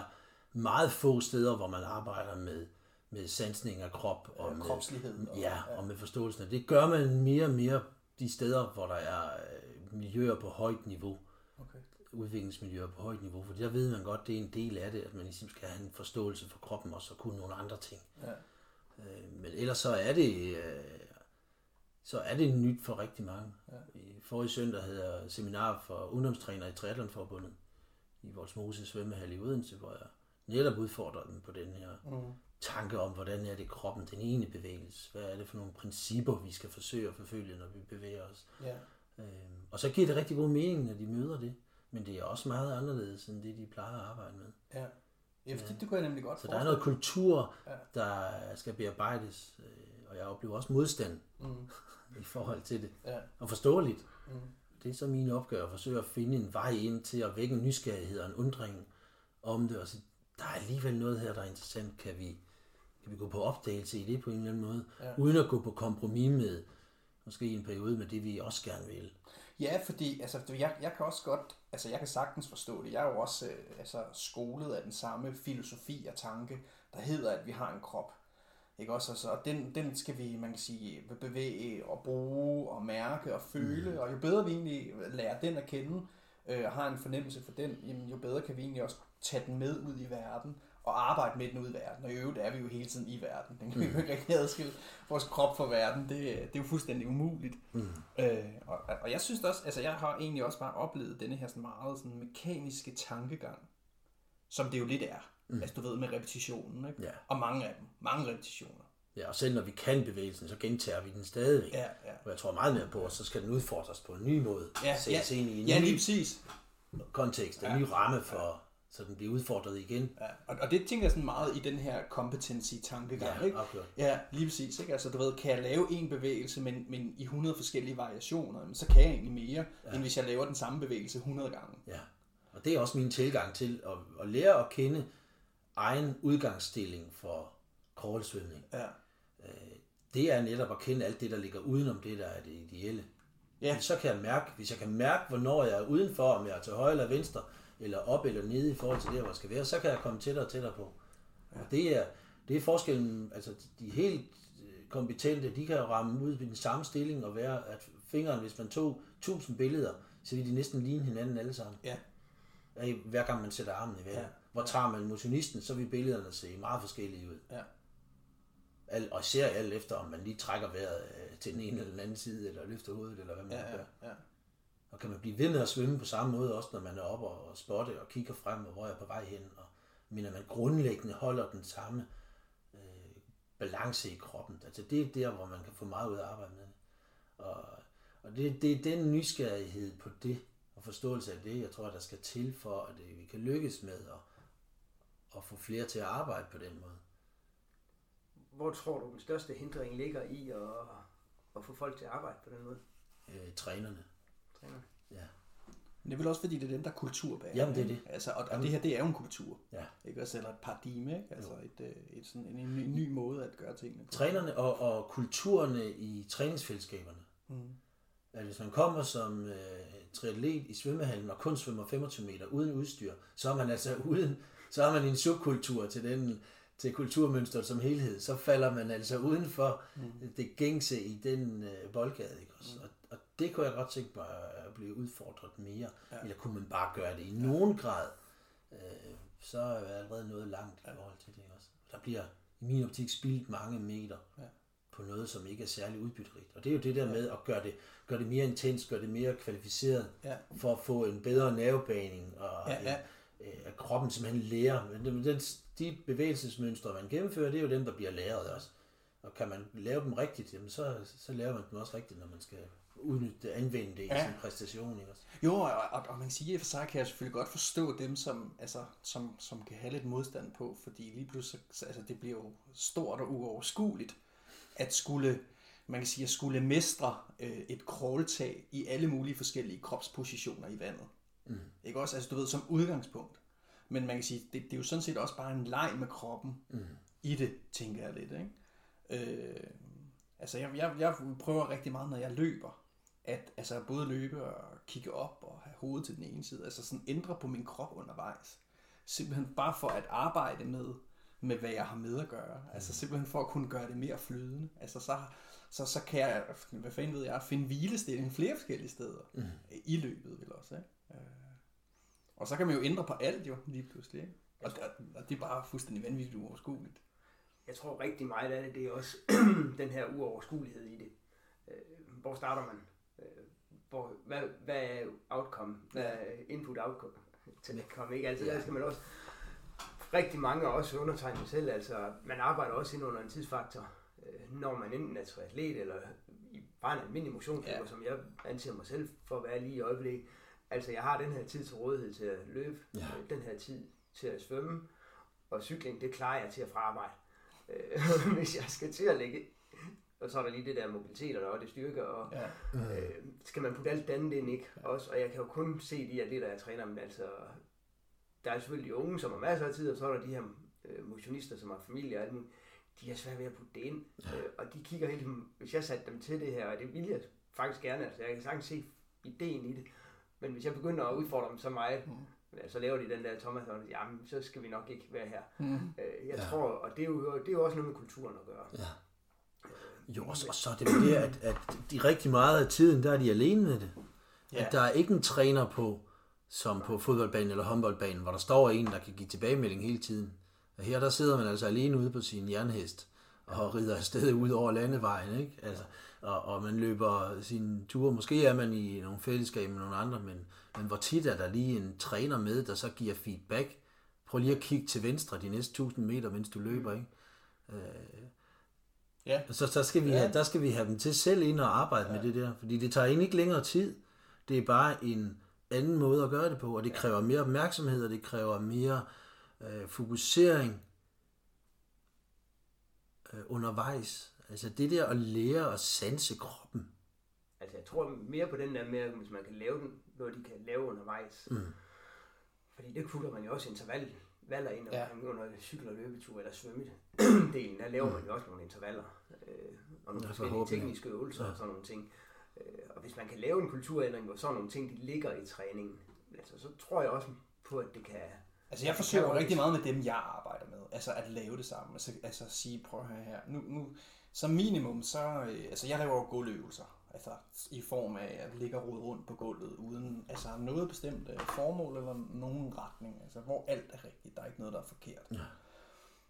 meget få steder, hvor man arbejder med, med sansning af krop. Og og med, kropslighed. Og, ja, og med forståelsen af det. gør man mere og mere de steder, hvor der er øh, miljøer på højt niveau Okay. udviklingsmiljøer på højt niveau, for der ved man godt, det er en del af det, at man ligesom skal have en forståelse for kroppen også, og kunne nogle andre ting. Ja. Øh, men ellers så er det, øh, så er det nyt for rigtig mange. Ja. I forrige søndag havde jeg seminar for ungdomstrænere i Triathlonforbundet i Voldsmose svømmehal i Odense, hvor jeg netop udfordrer dem på den her Mm. tanke om, hvordan er det kroppen, den ene bevægelse, hvad er det for nogle principper, vi skal forsøge at forfølge, når vi bevæger os. Ja. Øh, og så giver det rigtig god mening, når de møder det. Men det er også meget anderledes, end det, de plejer at arbejde med. Ja. Ja, fordi det kunne jeg nemlig godt Så der er noget kultur, Ja. der skal bearbejdes. øh, Og jeg oplever også modstand Mm. i forhold til det. Ja. Og forståeligt. Mm. Det er så min opgave at forsøge at finde en vej ind til at vække en nysgerrighed og en undring om det. Og så, der er alligevel noget her, der er interessant. Kan vi, kan vi gå på opdagelse i det på en eller anden måde? Ja. Uden at gå på kompromis med, måske i en periode med det, vi også gerne vil. Ja, fordi altså, jeg, jeg kan også godt, altså jeg kan sagtens forstå det. Jeg er jo også øh, altså, skolet af den samme filosofi og tanke, der hedder, at vi har en krop. Ikke også? Altså, og den, den skal vi, man kan sige, bevæge og bruge og mærke og føle. Mm. Og jo bedre vi egentlig lærer den at kende, øh, og har en fornemmelse for den, jamen, jo bedre kan vi egentlig også tage den med ud i verden og arbejde med den ud i verden. Og i øvrigt er vi jo hele tiden i verden. Den kan vi jo ikke rigtig adskille vores krop fra verden. Det, det er jo fuldstændig umuligt. Mm. Øh, og, og jeg synes også, altså jeg har egentlig også bare oplevet denne her sådan meget sådan mekaniske tankegang, som det jo lidt er. Mm. Altså du ved, med repetitionen, ikke? Ja. Og mange af dem. Mange repetitioner. Ja, og selv når vi kan bevægelsen, så gentager vi den stadigvæk. Ja, ja. Og jeg tror meget mere på, at så skal den udfordres på en ny måde. Ja, ja. ind i en ja ny lige præcis. kontekst, en Ja. ny ramme for, så den bliver udfordret igen. Ja. Og, og det tænker jeg sådan meget i den her competency-tankegang, Ja, ikke? afgjort. Ja, lige præcis. Ikke? Altså, du ved, kan jeg lave en bevægelse, men, men i 100 forskellige variationer, så kan jeg egentlig mere, ja. end hvis jeg laver den samme bevægelse 100 gange. Ja. Og det er også min tilgang til at, at lære at kende egen udgangsstilling for kravlesvømning. Ja. Det er netop at kende alt det, der ligger udenom det, der er det ideelle. Ja. Så kan jeg mærke, hvis jeg kan mærke, hvornår jeg er udenfor, om jeg er til højre eller venstre, eller op eller nede i forhold til det, hvor jeg skal være, så kan jeg komme tættere og tættere på. Og det er, det er forskellen, altså de helt øh, kompetente, de kan jo ramme ud i den samme stilling og være, at fingeren, hvis man tog 1000 billeder, så vil de næsten ligne hinanden alle sammen. Ja. Ja, Hver gang man sætter armen i vejret. Ja. Hvor tager man motionisten, så vil billederne se meget forskellige ud. Ja. Al, og ser alt efter, om man lige trækker vejret øh, til den ene eller den anden side, eller løfter hovedet, eller hvad man Ja, ja, gør. ja, ja. Og kan man blive ved med at svømme på samme måde, også når man er oppe og spotte og kigger frem, og hvor jeg er på vej hen. Og, men at man grundlæggende holder den samme øh, balance i kroppen. Altså det er der, hvor man kan få meget ud af at arbejde med det. Og, og det, det er den nysgerrighed på det, og forståelse af det, jeg tror, der skal til for, at det, vi kan lykkes med at, at få flere til at arbejde på den måde. Hvor tror du, den største hindring ligger i at, at få folk til at arbejde på den måde? Øh, trænerne. Træner? Ja. Men det er vel også fordi, det er den der kultur bag. Jamen, det er ikke? det. Altså, og, og det her, det er jo en kultur. Ja. Ikke også? Eller et paradigme, ikke? Altså et, øh, et sådan, en, en, ny, ny måde at gøre tingene på. Trænerne og, og kulturerne i træningsfællesskaberne. Mm. At hvis man kommer som øh, triatlet i svømmehallen og kun svømmer 25 meter uden udstyr, så er man altså uden, så er man en subkultur til den til kulturmønstret som helhed, så falder man altså uden for mm. det gængse i den øh, boldgade. Ikke? Også? Mm. Og det kunne jeg godt tænke mig at blive udfordret mere. Ja. Eller kunne man bare gøre det i nogen grad, øh, så er jeg allerede noget langt i forhold til det også. Der bliver i min optik spildt mange meter ja. på noget, som ikke er særlig udbytterigt. Og det er jo det der med at gøre det, gøre det mere intens, gøre det mere kvalificeret, ja. for at få en bedre nervebaning, og ja, ja. En, øh, at kroppen simpelthen lærer. Men den, de bevægelsesmønstre, man gennemfører, det er jo dem, der bliver læret også. Og kan man lave dem rigtigt, jamen så, så laver man dem også rigtigt, når man skal udnytte anvende det ja. i sin præstation. Ikke? Jo, og, og, og man kan sige, at for sig kan jeg selvfølgelig godt forstå dem, som, altså, som, som kan have lidt modstand på, fordi lige pludselig, altså, det bliver jo stort og uoverskueligt, at skulle, man kan sige, at skulle mestre øh, et kråltag i alle mulige forskellige kropspositioner i vandet. Mm. Ikke også? Altså du ved, som udgangspunkt. Men man kan sige, det, det er jo sådan set også bare en leg med kroppen mm. i det, tænker jeg lidt. Ikke? Øh, altså jeg, jeg, jeg prøver rigtig meget, når jeg løber, at altså både løbe og kigge op og have hovedet til den ene side, altså sådan ændre på min krop undervejs. Simpelthen bare for at arbejde med, med hvad jeg har med at gøre. Mm. Altså simpelthen for at kunne gøre det mere flydende. Altså så, så, så kan jeg, hvad fanden ved jeg, finde hvilestilling flere forskellige steder mm. i løbet vel også. Ikke? Øh, og så kan man jo ændre på alt jo lige pludselig. Ikke? Og, og, og det er bare fuldstændig vanvittigt uoverskueligt. Jeg tror rigtig meget af det, det er også den her uoverskuelighed i det. Øh, hvor starter man? Hvor, hvad, hvad er outcome? Hvad er input outcome? Til det kommer ikke altid. Ja. Der skal man også rigtig mange også undertegne selv. Altså, man arbejder også ind under en tidsfaktor, øh, når man enten er triatlet eller i bare en almindelig motionsklub, ja. som jeg anser mig selv for at være lige i øjeblikket Altså, jeg har den her tid til rådighed til at løbe, ja. Øh, den her tid til at svømme, og cykling, det klarer jeg til at fra arbejde. Øh, hvis jeg skal til at lægge og så er der lige det der mobilitet, og det styrke, og ja. øh, skal man putte alt andet ind, ikke? Ja. Også, og jeg kan jo kun se de atleter, jeg træner, men altså, der er selvfølgelig de unge, som har masser af tid, og så er der de her øh, motionister, som har familie og alt muligt. De er svært ved at putte det ind, ja. øh, og de kigger helt, hvis jeg satte dem til det her, og det vil jeg faktisk gerne, altså jeg kan sagtens se ideen i det, men hvis jeg begynder at udfordre dem så meget, mm. så laver de den der Thomas, og jamen, så skal vi nok ikke være her. Mm. Øh, jeg ja. tror, og det er, jo, det er jo også noget med kulturen at gøre. Ja. Jo, og så, og så er det det, at, at de rigtig meget af tiden, der er de alene med det. Ja. At der er ikke en træner på, som på fodboldbanen eller håndboldbanen, hvor der står en, der kan give tilbagemelding hele tiden. Og her der sidder man altså alene ude på sin jernhest og rider afsted ud over landevejen. Ikke? Altså, og, og man løber sine ture. Måske er man i nogle fællesskab med nogle andre, men, men hvor tit er der lige en træner med, der så giver feedback. Prøv lige at kigge til venstre de næste 1000 meter, mens du løber. Ikke? Øh, ja. Så der skal, vi ja. have, der skal vi have dem til selv ind og arbejde ja. med det der, fordi det tager egentlig ikke længere tid. Det er bare en anden måde at gøre det på, og det kræver mere opmærksomhed, og det kræver mere øh, fokusering øh, undervejs. Altså det der at lære at sanse kroppen. Altså jeg tror mere på den der med, hvis man kan lave den, noget de kan lave undervejs. Mm. Fordi det putter man jo også interval valder ind ja. under cykel- og løbetur eller svømmedelen. Der laver mm. man jo også nogle intervaller øh, og nogle forskellige tekniske øvelser ja. og sådan nogle ting. Øh, og hvis man kan lave en kulturændring, hvor sådan nogle ting de ligger i træningen, altså, så tror jeg også på, at det kan... Altså jeg forsøger rigtig meget med dem, jeg arbejder med. Altså at lave det sammen. Altså, altså sige, prøv at høre her. Nu, nu, som minimum, så, øh, altså jeg laver jo gulvøvelser, altså i form af at ligge og rode rundt på gulvet, uden altså noget bestemt øh, formål eller nogen retning, altså hvor alt er rigtigt, der er ikke noget, der er forkert. Ja.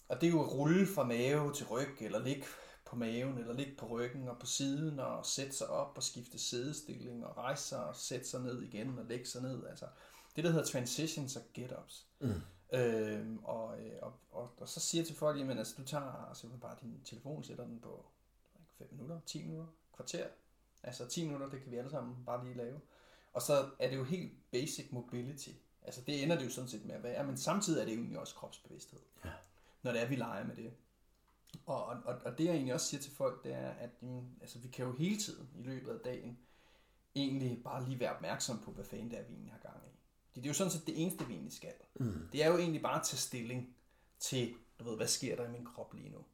Og det er jo at rulle fra mave til ryg, eller ligge på maven, eller ligge på ryggen og på siden, og sætte sig op og skifte sædestilling, og rejse sig og sætte sig ned igen og lægge sig ned. Altså det, der hedder transitions og get-ups. Mm. Øhm, og, øh, og, og, og, så siger jeg til folk, jamen altså, du tager simpelthen bare din telefon, sætter den på 5 minutter, 10 minutter, kvarter. Altså 10 minutter, det kan vi alle sammen bare lige lave. Og så er det jo helt basic mobility. Altså det ender det jo sådan set med at være, men samtidig er det jo egentlig også kropsbevidsthed. Ja. Når det er, vi leger med det. Og, og, og det jeg egentlig også siger til folk, det er, at jamen, altså, vi kan jo hele tiden i løbet af dagen egentlig bare lige være opmærksom på, hvad fanden det er, vi egentlig har gang i. Det er jo sådan set det eneste, vi egentlig skal. Mm. Det er jo egentlig bare at tage stilling til, du ved, hvad sker der i min krop lige nu.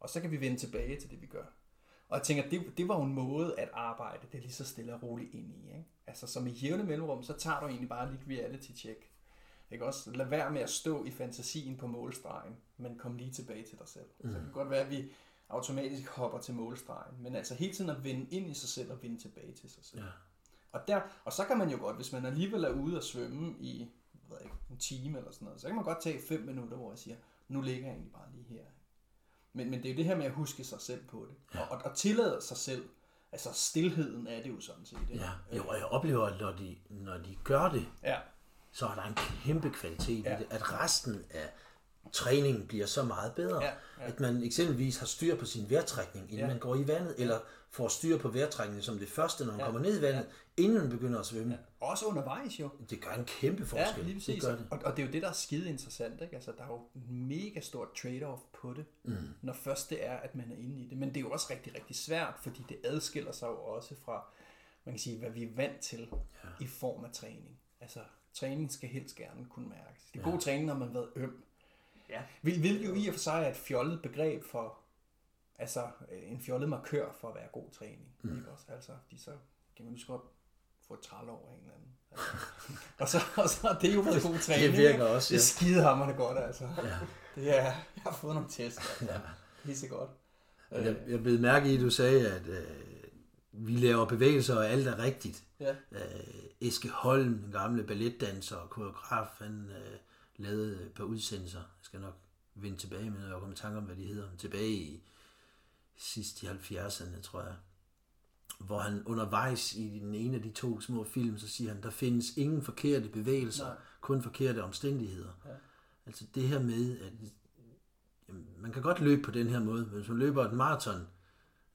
Og så kan vi vende tilbage til det, vi gør. Og jeg tænker, det, det var jo en måde at arbejde det lige så stille og roligt ind i. Ikke? Altså som i jævne mellemrum, så tager du egentlig bare lidt reality check. Ikke også? Lad være med at stå i fantasien på målstregen, men kom lige tilbage til dig selv. Mm. Så det kan godt være, at vi automatisk hopper til målstregen, men altså hele tiden at vende ind i sig selv og vende tilbage til sig selv. Ja. Og, der, og så kan man jo godt, hvis man alligevel er ude og svømme i jeg ved ikke, en time eller sådan noget, så kan man godt tage fem minutter, hvor jeg siger, nu ligger jeg egentlig bare lige her. Men, men det er jo det her med at huske sig selv på det. Ja. Og, og, tillade sig selv. Altså stillheden er det jo sådan set. Ikke? Ja, jo, og jeg oplever, at når de, når de gør det, Ja. så er der en kæmpe kvalitet Ja. i det. At resten af træningen bliver så meget bedre. Ja, ja. At man eksempelvis har styr på sin vejrtrækning, inden Ja. man går i vandet, eller får styr på vejrtrækningen som det første, når man Ja. kommer ned i vandet, inden man begynder at svømme. Også undervejs jo. Det gør en kæmpe Ja, forskel. lige det præcis. gør det. Og, og det er jo det, der er skide interessant. Ikke? Altså, der er jo en mega stort trade-off på det, mm. når først det er, at man er inde i det. Men det er jo også rigtig, rigtig svært, fordi det adskiller sig jo også fra, man kan sige, hvad vi er vant til ja. i form af træning. Altså, træning skal helst gerne kunne mærkes. Det er god træning, når man har været øm. Ja. Hvil- Hvilket jo i og for sig er et fjollet begreb for, altså øh, en fjollet markør for at være god træning. Mm. Ikke også? Altså, fordi så kan man lige så godt få et træl over en eller anden. Altså. og, så, og så er det jo været god træning. virker ikke? også, Det ja. er skidehammerende godt, altså. Ja. Det er, jeg har fået nogle test, altså. Ja. Det er så godt. Jeg, jeg blev mærke i, at du sagde, at øh, vi laver bevægelser, og alt er rigtigt. Ja. Øh, Eske Holm, den gamle balletdanser og koreograf, han øh, lavede et par udsendelser. Jeg skal nok vende tilbage med, når jeg kommer i tanke om, hvad de hedder. Tilbage i sidst i 70'erne, tror jeg. Hvor han undervejs i den ene af de to små film, så siger han, der findes ingen forkerte bevægelser, Nej. kun forkerte omstændigheder. Ja. Altså det her med, at jamen, man kan godt løbe på den her måde, men hvis man løber et maraton,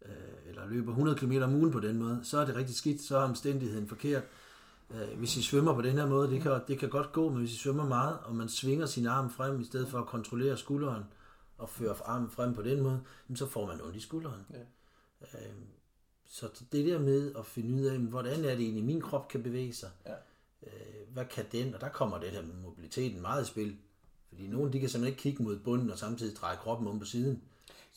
øh, eller løber 100 km om ugen på den måde, så er det rigtig skidt, så er omstændigheden forkert. Øh, hvis I svømmer på den her måde, det kan, det kan godt gå, men hvis I svømmer meget, og man svinger sin arm frem, i stedet for at kontrollere skulderen, og føre armen frem på den måde, jamen, så får man ondt i skulderen. Ja. Øh, så det der med at finde ud af, hvordan er det egentlig, min krop kan bevæge sig, Ja. øh, hvad kan den, og der kommer det her med mobiliteten meget i spil, fordi nogen de kan simpelthen ikke kigge mod bunden og samtidig dreje kroppen om på siden.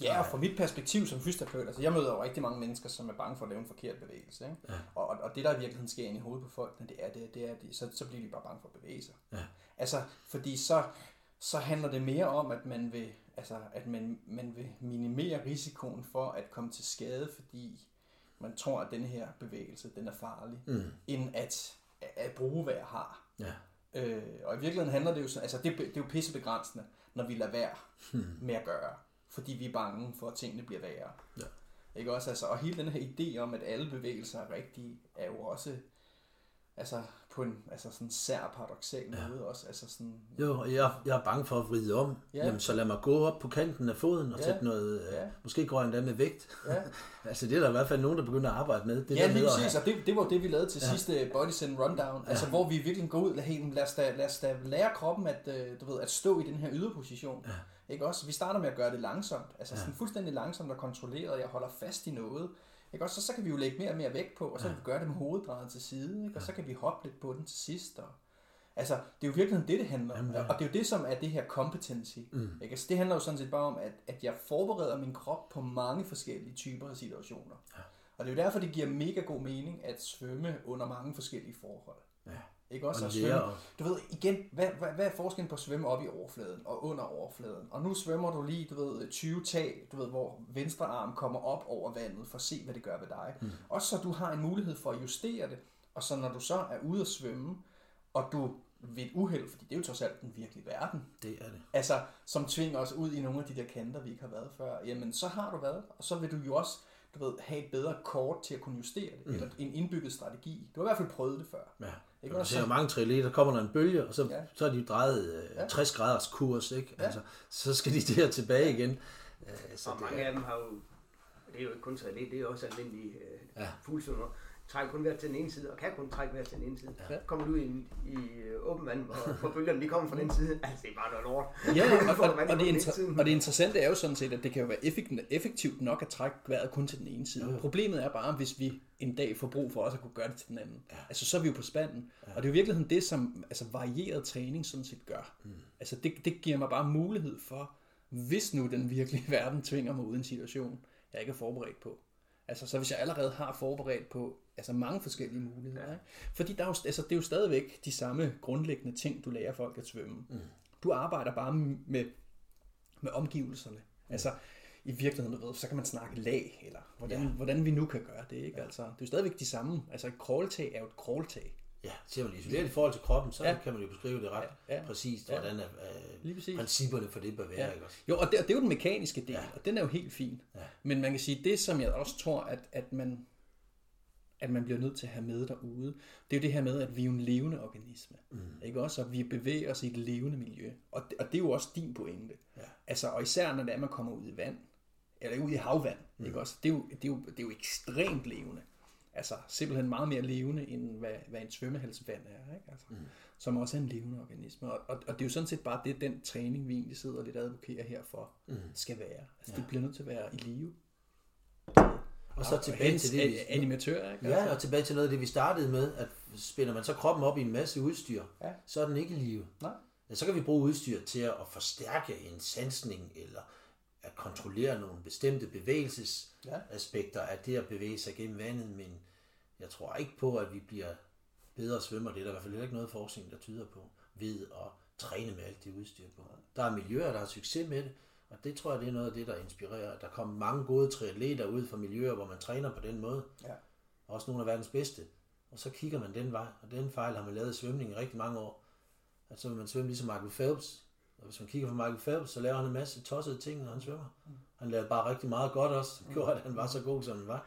Ja, og fra mit perspektiv som fysioterapeut, altså jeg møder jo rigtig mange mennesker, som er bange for at lave en forkert bevægelse. Ikke? Ja. Og, og, det der i virkeligheden sker ind i hovedet på folk, det er, det, det er de, så, så bliver de bare bange for at bevæge sig. Ja. Altså, fordi så, så handler det mere om, at man vil, altså, at man, man vil minimere risikoen for at komme til skade, fordi man tror, at denne her bevægelse, den er farlig, mm. end at, at bruge, hvad jeg har. Ja. Øh, og i virkeligheden handler det jo sådan, altså det, det er jo pissebegrænsende, når vi lader være hmm. med at gøre, fordi vi er bange for, at tingene bliver værre. Ja. Ikke også? Altså, og hele den her idé om, at alle bevægelser er rigtige, er jo også altså, på en altså sådan sær paradoxal ja. måde også. Altså sådan, Jo, jeg, jeg er bange for at vride om. Ja. Ja. Jamen, så lad mig gå op på kanten af foden og Ja. sætte noget... Ja. Ja. Måske går jeg endda med vægt. Ja. altså, det er der i hvert fald nogen, der begynder at arbejde med. Det ja, der lige præcis, og det, det var det, vi lavede til ja. sidste Body Zen Rundown, ja. altså hvor vi virkelig går ud, lad, lad, os da, lad os da lære kroppen at, øh, du ved, at stå i den her yderposition. Ja. Ikke også? Vi starter med at gøre det langsomt, altså ja. sådan fuldstændig langsomt og kontrolleret, jeg holder fast i noget. Ikke også? Så, så kan vi jo lægge mere og mere vægt på, og så kan vi gøre det med hovedet drejet til side, ikke? og så kan vi hoppe lidt på den til sidst. Og, altså, det er jo virkelig det, det handler om. Jamen, ja. Og det er jo det, som er det her competency. Mm. Ikke? Altså, det handler jo sådan set bare om, at, at jeg forbereder min krop på mange forskellige typer af situationer. Ja. Og det er jo derfor, det giver mega god mening at svømme under mange forskellige forhold. Ja. Ikke også Og at svømme. Du ved, igen, hvad, hvad, hvad er forskellen på at svømme op i overfladen og under overfladen? Og nu svømmer du lige, du ved, 20 tag, du ved, hvor venstre arm kommer op over vandet for at se, hvad det gør ved dig. Mm. Også så du har en mulighed for at justere det. Og så når du så er ude at svømme, og du ved et uheld, fordi det er jo trods alt den virkelige verden, Det er det. altså, som tvinger os ud i nogle af de der kanter, vi ikke har været før, jamen så har du været, og så vil du jo også du ved, have et bedre kort til at kunne justere det, mm. eller en indbygget strategi. Du har i hvert fald prøvet det før. Ja. Ikke Og også? ser mange triatleter, der kommer der en bølge, og så, Ja. så er de drejet øh, Ja. 60 graders kurs, ikke? Ja. Altså, så skal de der tilbage igen. Øh, så Og det mange er, af dem har jo, det er jo ikke kun triatlet, det er også almindelige øh, Ja. ja. Trækker kun hver til den ene side, og kan kun trække hver til den ene side. Ja. Kommer du i, en- i øh, åben vand, og bølgerne de kommer fra den side, altså det er bare noget lort. Ja, og, og, og, det inter- og det interessante er jo sådan set, at det kan jo være effektivt, effektivt nok at trække vejret kun til den ene side. Ja. Problemet er bare, hvis vi en dag får brug for også at kunne gøre det til den anden. Ja. Altså så er vi jo på spanden. Ja. Og det er jo i virkeligheden det, som altså, varieret træning sådan set gør. Mm. Altså det, det giver mig bare mulighed for, hvis nu den virkelige verden tvinger mig ud i en situation, jeg ikke er forberedt på, Altså, så hvis jeg allerede har forberedt på altså mange forskellige muligheder. Ja. Ikke? Fordi der er jo, altså, det er jo stadigvæk de samme grundlæggende ting, du lærer folk at svømme. Mm. Du arbejder bare med, med omgivelserne. Mm. Altså, i virkeligheden, du ved, så kan man snakke lag, eller hvordan, ja. hvordan vi nu kan gøre det. Ikke? Ja. Altså, det er jo stadigvæk de samme. Altså, et crawltag er jo et crawltag. Ja, ser man isoleret i forhold til kroppen, så ja. kan man jo beskrive det ret ja. Ja. præcist, Ja. hvordan er, øh, principperne for det bør være. Ja. Ikke også? Jo, og det, og det er jo den mekaniske del, Ja. og den er jo helt fin. Ja. Men man kan sige, det som jeg også tror, at, at man at man bliver nødt til at have med derude, det er jo det her med, at vi er en levende organisme. Mm. Ikke også? Og vi bevæger os i et levende miljø. Og det, og det er jo også din pointe. Ja. Altså, og især når det er, man kommer ud i vand, eller ud i havvand, mm. ikke også? Det er, jo, det, er jo, det er jo ekstremt levende. Altså, simpelthen meget mere levende, end hvad, hvad en svømmehalsvand er, ikke? Altså, mm. Som også er en levende organisme. Og, og, og, det er jo sådan set bare det, den træning, vi egentlig sidder og lidt advokerer her for, mm. skal være. Altså, ja. det bliver nødt til at være i live. Og så tilbage hens til det, vi, animatør, ikke? ja, og tilbage til noget af det, vi startede med, at spænder man så kroppen op i en masse udstyr, Ja. så er den ikke i live. Nej. Ja, så kan vi bruge udstyr til at forstærke en sansning, eller at kontrollere nogle bestemte bevægelsesaspekter af det at bevæge sig gennem vandet, men jeg tror ikke på, at vi bliver bedre svømmer. Det er der i hvert fald ikke noget forskning, der tyder på, ved at træne med alt det udstyr på. Der er miljøer, der har succes med det, og det tror jeg, det er noget af det, der inspirerer. Der kommer mange gode triatleter ud fra miljøer, hvor man træner på den måde. Ja. Også nogle af verdens bedste. Og så kigger man den vej, og den fejl har man lavet i svømning i rigtig mange år. At så vil man svømme ligesom Michael Phelps. Og hvis man kigger på Michael Phelps, så laver han en masse tossede ting, når han svømmer. Han lavede bare rigtig meget godt også, som gjorde, at han var så god, som han var.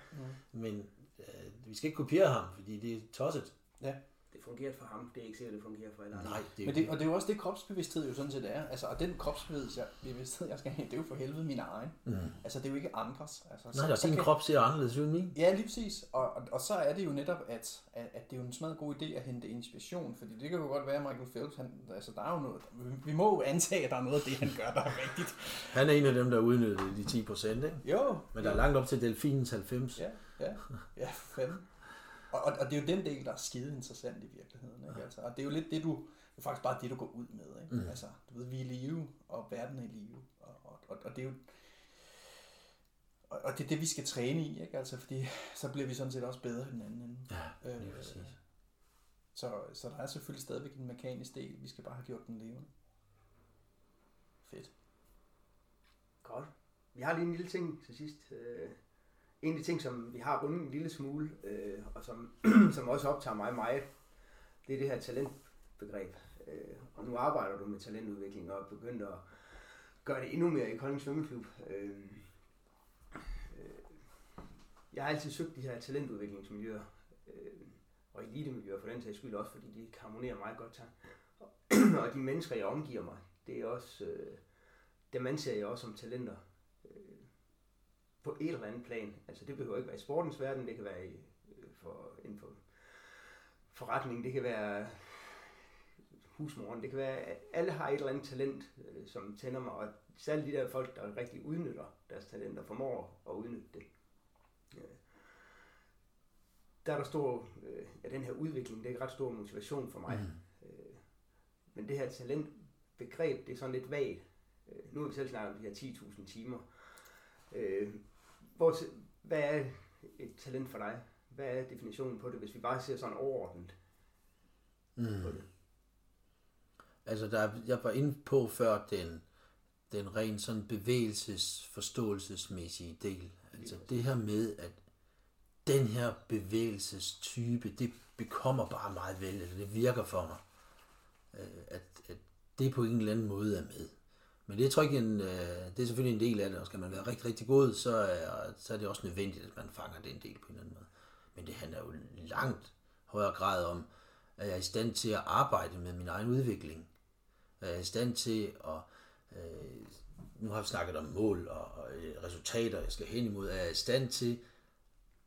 Men øh, vi skal ikke kopiere ham, fordi det er tosset. Ja. Det fungerer for ham, det er ikke sikkert, det fungerer for alle andre. Nej, det er Men det, og det er jo også det, kropsbevidsthed jo sådan set er. Altså, og den kropsbevidsthed, jeg, bevidsthed, jeg skal have, det er jo for helvede min egen. Mm. Altså, det er jo ikke andres. Altså, Nej, der din kan- krop ser anderledes ud end min. Ja, lige præcis. Og, og, og så er det jo netop, at, at, at det er jo en smadret god idé at hente inspiration, fordi det kan jo godt være, at Michael Phelps, han, altså der er jo noget, vi- må jo antage, at der er noget af det, han gør, der er rigtigt. Han er en af dem, der udnyttede de 10 procent, ikke? Jo. Men der er langt op til delfinens 90. Ja, ja, ja, fanden. Og, og, og, det er jo den del, der er skide interessant i virkeligheden. Ikke? Altså, og det er jo lidt det, du, det er faktisk bare det, du går ud med. Ikke? Mm. Altså, du ved, vi er i live, og verden er i live. Og, og, og, og det er jo og, og det er det, vi skal træne i, ikke? Altså, fordi så bliver vi sådan set også bedre den anden ende. Ja, lige præcis. Så, så der er selvfølgelig stadigvæk en mekanisk del, vi skal bare have gjort den levende. Fedt. Godt. Vi har lige en lille ting til sidst. Øh, en af de ting, som vi har rundet en lille smule, øh, og som, som også optager mig meget, det er det her talentbegreb. Øh, og nu arbejder du med talentudvikling og er begyndt at gøre det endnu mere i Kolding Svømmeklub. Øh, øh, jeg har altid søgt de her talentudviklingsmiljøer, øh, og elitemiljøer for den sags skyld også, fordi de harmonerer meget godt sammen. og de mennesker, jeg omgiver mig, det er også, øh, dem anser jeg også som talenter på et eller andet plan. Altså det behøver ikke være i sportens verden, det kan være i, øh, for, inden for forretning, det kan være husmoren, det kan være, at alle har et eller andet talent, øh, som tænder mig, og særligt de der folk, der rigtig udnytter deres talenter, formår at udnytte det. Øh, der er der stor, øh, ja, den her udvikling, det er ret stor motivation for mig. Mm. Øh, men det her talentbegreb, det er sådan lidt vagt. Øh, nu har vi selv snakket om de her 10.000 timer. Øh, hvor, hvad er et talent for dig? Hvad er definitionen på det, hvis vi bare ser sådan overordnet Mm. på det? Altså, der, er- jeg var inde på før den, den ren sådan bevægelsesforståelsesmæssige del. Altså det her med, at den her bevægelsestype, det bekommer bare meget vel, eller det virker for mig, øh, at, at det på en eller anden måde er med. Men det er, tror jeg en, øh, det er selvfølgelig en del af det, og skal man være rigtig, rigtig god, så er, så er det også nødvendigt, at man fanger den del på en eller anden måde. Men det handler jo langt højere grad om, at jeg er i stand til at arbejde med min egen udvikling. At jeg er i stand til at, øh, nu har vi snakket om mål og, og øh, resultater, jeg skal hen imod, at jeg er i stand til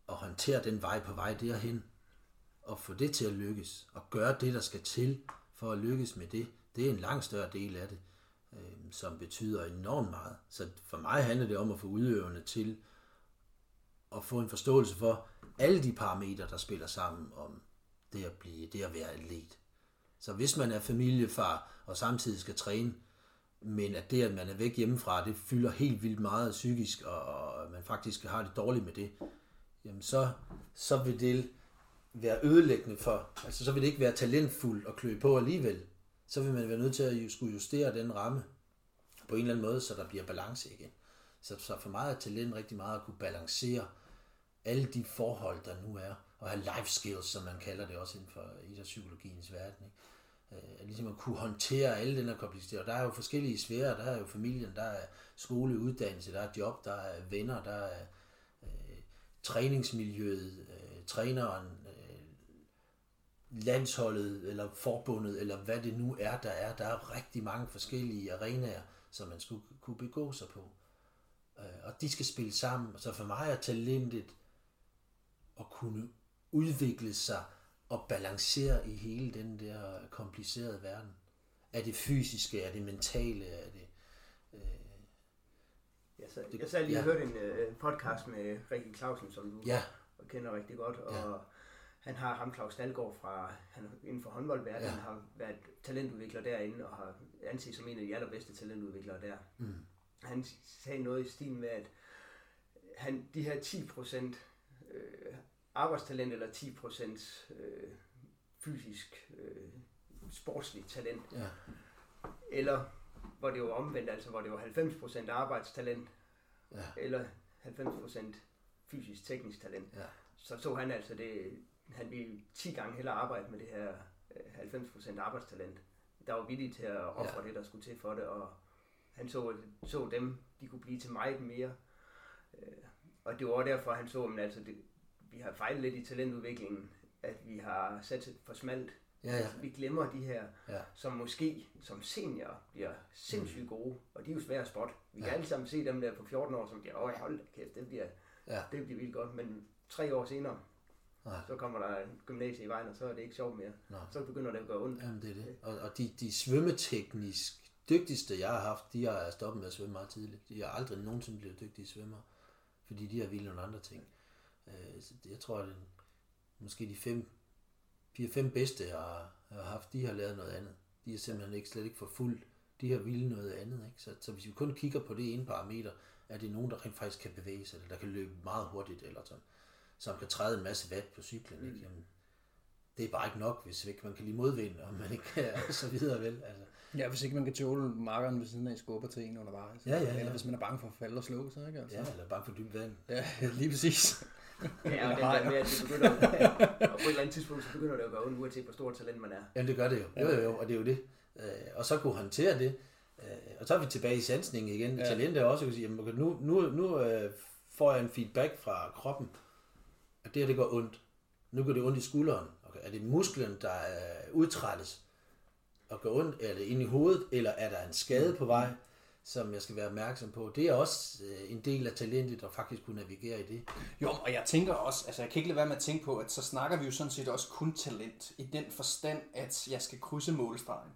at håndtere den vej på vej derhen, og få det til at lykkes, og gøre det, der skal til for at lykkes med det. Det er en langt større del af det, øh, som betyder enormt meget. Så for mig handler det om at få udøverne til at få en forståelse for alle de parametre, der spiller sammen om det at, blive, det at være atlet. Så hvis man er familiefar og samtidig skal træne, men at det, at man er væk hjemmefra, det fylder helt vildt meget psykisk, og, og man faktisk har det dårligt med det, jamen så, så vil det være ødelæggende for, altså så vil det ikke være talentfuldt at klø på alligevel. Så vil man være nødt til at skulle justere den ramme på en eller anden måde, så der bliver balance igen. Så, så for mig er talent rigtig meget at kunne balancere alle de forhold, der nu er, og have life skills, som man kalder det også inden for idrætspsykologiens verden. Ikke? Øh, ligesom at kunne håndtere alle den her kompleksitet. Og der er jo forskellige sfærer. Der er jo familien, der er skole, uddannelse, der er job, der er venner, der er øh, træningsmiljøet, øh, træneren, landsholdet eller forbundet, eller hvad det nu er, der er. Der er rigtig mange forskellige arenaer, som man skulle kunne begå sig på. Øh, og de skal spille sammen. Så for mig er talentet at kunne udvikle sig og balancere i hele den der komplicerede verden. Er det fysiske, er det mentale, er det... Jeg sad, jeg sad lige og Ja. hørte en øh, podcast med Rikke Clausen, som du Ja, kender rigtig godt, og Ja. Han har ham Claus Dalgaard fra, han inden for håndboldverdenen, Ja. ja. har været talentudvikler derinde, og har anset som en af de allerbedste talentudviklere der. Mm. Han sagde noget i stil med, at han, de her 10% øh, arbejdstalent, eller 10% øh, fysisk øh, sportsligt talent, ja, eller hvor det var omvendt, altså hvor det var 90% arbejdstalent, ja, eller 90% fysisk teknisk talent. ja. Så så han altså det, han ville 10 gange hellere arbejde med det her øh, 90% arbejdstalent. Der var villige til at ofre Ja. det, der skulle til for det, og han så, så dem, de kunne blive til meget mere. Øh, Og det var også derfor, han så, at altså, det, vi har fejlet lidt i talentudviklingen, at vi har sat det for smalt. Ja, ja. Vi glemmer de her, Ja. som måske som senior bliver sindssygt gode, og de er jo svære at spotte. Vi kan Ja. alle sammen se dem der på 14 år, som bliver, åh, hold da kæft, det bliver, Ja. det bliver vildt godt, men tre år senere, Nej. så kommer der en gymnasie i vejen, og så er det ikke sjovt mere. Nå. Så begynder det at gøre ondt. Jamen, det er det. Og, og de, de svømmeteknisk dygtigste, jeg har haft, de har stoppet med at svømme meget tidligt. De har aldrig nogensinde blevet dygtige svømmere, fordi de har ville nogle andre ting. Øh, så jeg tror, at måske de fem, fire-fem bedste, jeg har, jeg har haft, de har lavet noget andet. De er simpelthen ikke, slet ikke for fuld. De har ville noget andet. Ikke? Så, så hvis vi kun kigger på det ene parameter, er det nogen, der rent faktisk kan bevæge sig, eller der kan løbe meget hurtigt, eller som, som kan træde en masse watt på cyklen. Ikke? Jamen, det er bare ikke nok, hvis ikke man kan lide modvind, og man ikke kan, så videre vel. Altså, Ja, hvis ikke man kan tåle markeren ved siden af skubber til en undervejs. Ja, ja, ja. Eller hvis man er bange for at falde og slå sig, ikke? Altså. ja, eller bare for dybt vand. ja, lige præcis. Ja, og den der med, at det begynder, og på et eller andet tidspunkt, så begynder det at gøre ondt, uanset hvor stort talent man er. Jamen det gør det jo. Jo, jo, jo, og det er jo det. Øh, og så kunne håndtere det. Øh, og så er vi tilbage i sansningen igen. Ja. Talent er også at kunne sige, jamen, nu, nu, nu øh, får jeg en feedback fra kroppen, det her det går ondt. Nu går det ondt i skulderen. Okay, er det musklen, der øh, udtrættes og går ondt, eller er det inde i hovedet, eller er der en skade på vej, som jeg skal være opmærksom på. Det er også øh, en del af talentet at faktisk kunne navigere i det. Jo, og jeg tænker også, altså jeg kan ikke lade være med at tænke på, at så snakker vi jo sådan set også kun talent, i den forstand, at jeg skal krydse målstregen.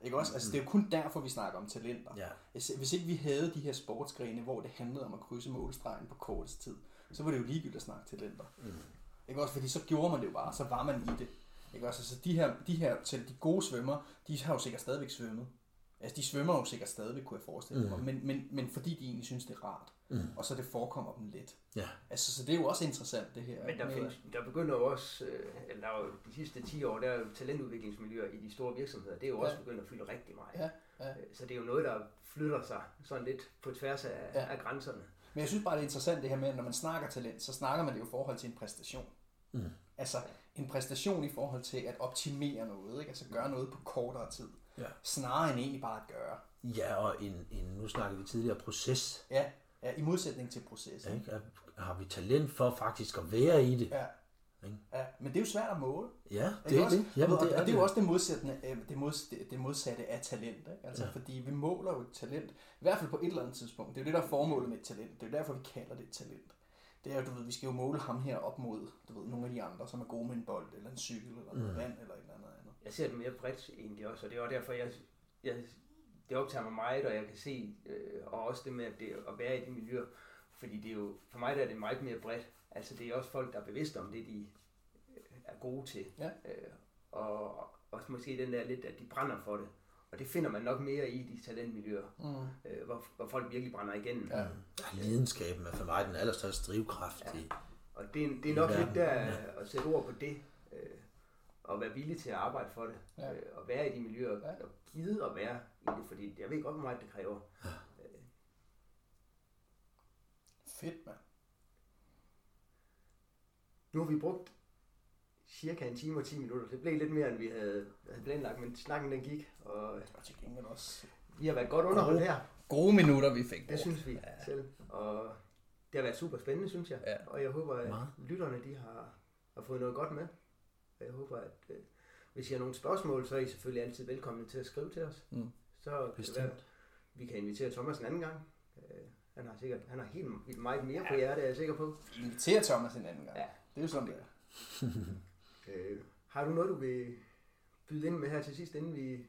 Ikke også? Altså det er jo kun derfor, vi snakker om talenter. Ja. Hvis, hvis ikke vi havde de her sportsgrene, hvor det handlede om at krydse målstregen på kortest tid, så var det jo ligegyldigt at snakke talenter. Mm. Ikke også? Fordi så gjorde man det jo bare, så var man i det. Ikke også? Altså de her, de her til de gode svømmer, de har jo sikkert stadigvæk svømmet. Altså de svømmer jo sikkert stadigvæk, kunne jeg forestille mig. Men, men, men fordi de egentlig synes, det er rart. Mm. Og så det forekommer dem lidt. Ja. Altså, så det er jo også interessant, det her. Men der, findes, der begynder jo også, øh, eller der er jo de sidste 10 år, der er jo talentudviklingsmiljøer i de store virksomheder. Det er jo også Ja. begyndt at fylde rigtig meget. Ja, ja. Øh, Så det er jo noget, der flytter sig sådan lidt på tværs af, ja. af grænserne. Men jeg synes bare, det er interessant det her med, at når man snakker talent, så snakker man det jo i forhold til en præstation. Mm. Altså en præstation i forhold til at optimere noget, ikke? altså gøre noget på kortere tid. Ja. Snarere end egentlig bare at gøre. Ja, og en, en, nu snakker vi tidligere proces. Ja, ja i modsætning til proces. Ikke? Har vi talent for faktisk at være i det? Ja. Ikke? ja. Men det er jo svært at måle. Ja, det Ikke er også? det. Jamen, og, det er og det er jo også det, modsættende, øh, det, mods, det, modsatte af talent. Ikke? Altså, Ja. Fordi vi måler jo et talent, i hvert fald på et eller andet tidspunkt. Det er jo det, der er formålet med et talent. Det er jo derfor, vi kalder det et talent. Det er jo, du ved, vi skal jo måle ham her op mod du ved, nogle af de andre, som er gode med en bold, eller en cykel, eller noget Mm. vand, eller et eller andet andet. Jeg ser det mere bredt egentlig også, og det er også derfor, jeg, jeg, det optager mig meget, og jeg kan se, øh, og også det med at, det, at være i det miljø, fordi det er jo, for mig der er det meget mere bredt. Altså det er også folk, der er bevidste om det, de øh, er gode til. Ja. Øh, og også måske den der lidt, at de brænder for det. Og det finder man nok mere i de talentmiljøer, Mm. øh, hvor, hvor folk virkelig brænder igennem. Ja. Ja, lidenskaben er for mig den allerstørste drivkraft Ja. i, Og det, er- det er nok Ja. lidt der at sætte ord på det, øh, og være villig til at arbejde for det, Ja. øh, og være i de miljøer, Ja. og gide at være i det, fordi jeg ved godt, hvor meget det kræver. Fedt, mand. Nu har vi brugt cirka en time og 10 minutter. Det blev lidt mere, end vi havde, havde planlagt, men snakken den gik, og Og til gengæld også vi har været godt underholdt her. gode minutter, vi fik. Det synes vi Ja. selv. Og det har været super spændende, synes jeg. Ja. Og jeg håber, at Meget. lytterne de har, har fået noget godt med. Og jeg håber, at øh, hvis I har nogle spørgsmål, så er I selvfølgelig altid velkomne til at skrive til os. Mm. Så kan det være, vi kan invitere Thomas en anden gang. Øh, han har sikkert han har helt vildt meget mere på hjertet, er jeg sikker på. Inviter Thomas en anden gang. Ja. Det er jo sådan, det er. Øh, har du noget, du vil byde ind med her til sidst, inden vi,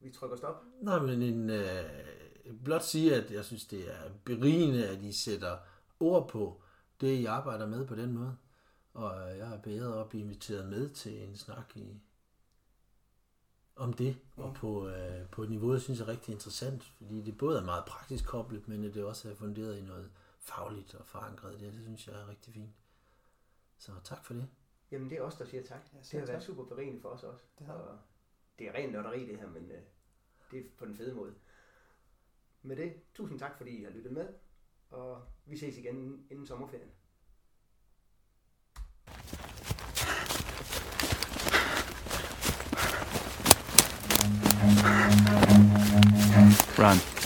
vi trykker stop? Nej, men en, øh, blot sige, at jeg synes, det er berigende, at I sætter ord på det, I arbejder med på den måde. Og jeg er bedre at blive inviteret med til en snak i, om det, og på, øh, på et niveau, jeg synes er rigtig interessant, fordi det både er meget praktisk koblet, men det også er funderet i noget fagligt og forankret i det, det synes jeg er rigtig fint. Så tak for det. Jamen, det er os, der siger tak. Ja, det har været tak. super berigende for os også. Det har det. Og det er rent nørderi, det her, men øh, det er på den fede måde. Med det, tusind tak, fordi I har lyttet med, og vi ses igen inden sommerferien. Run.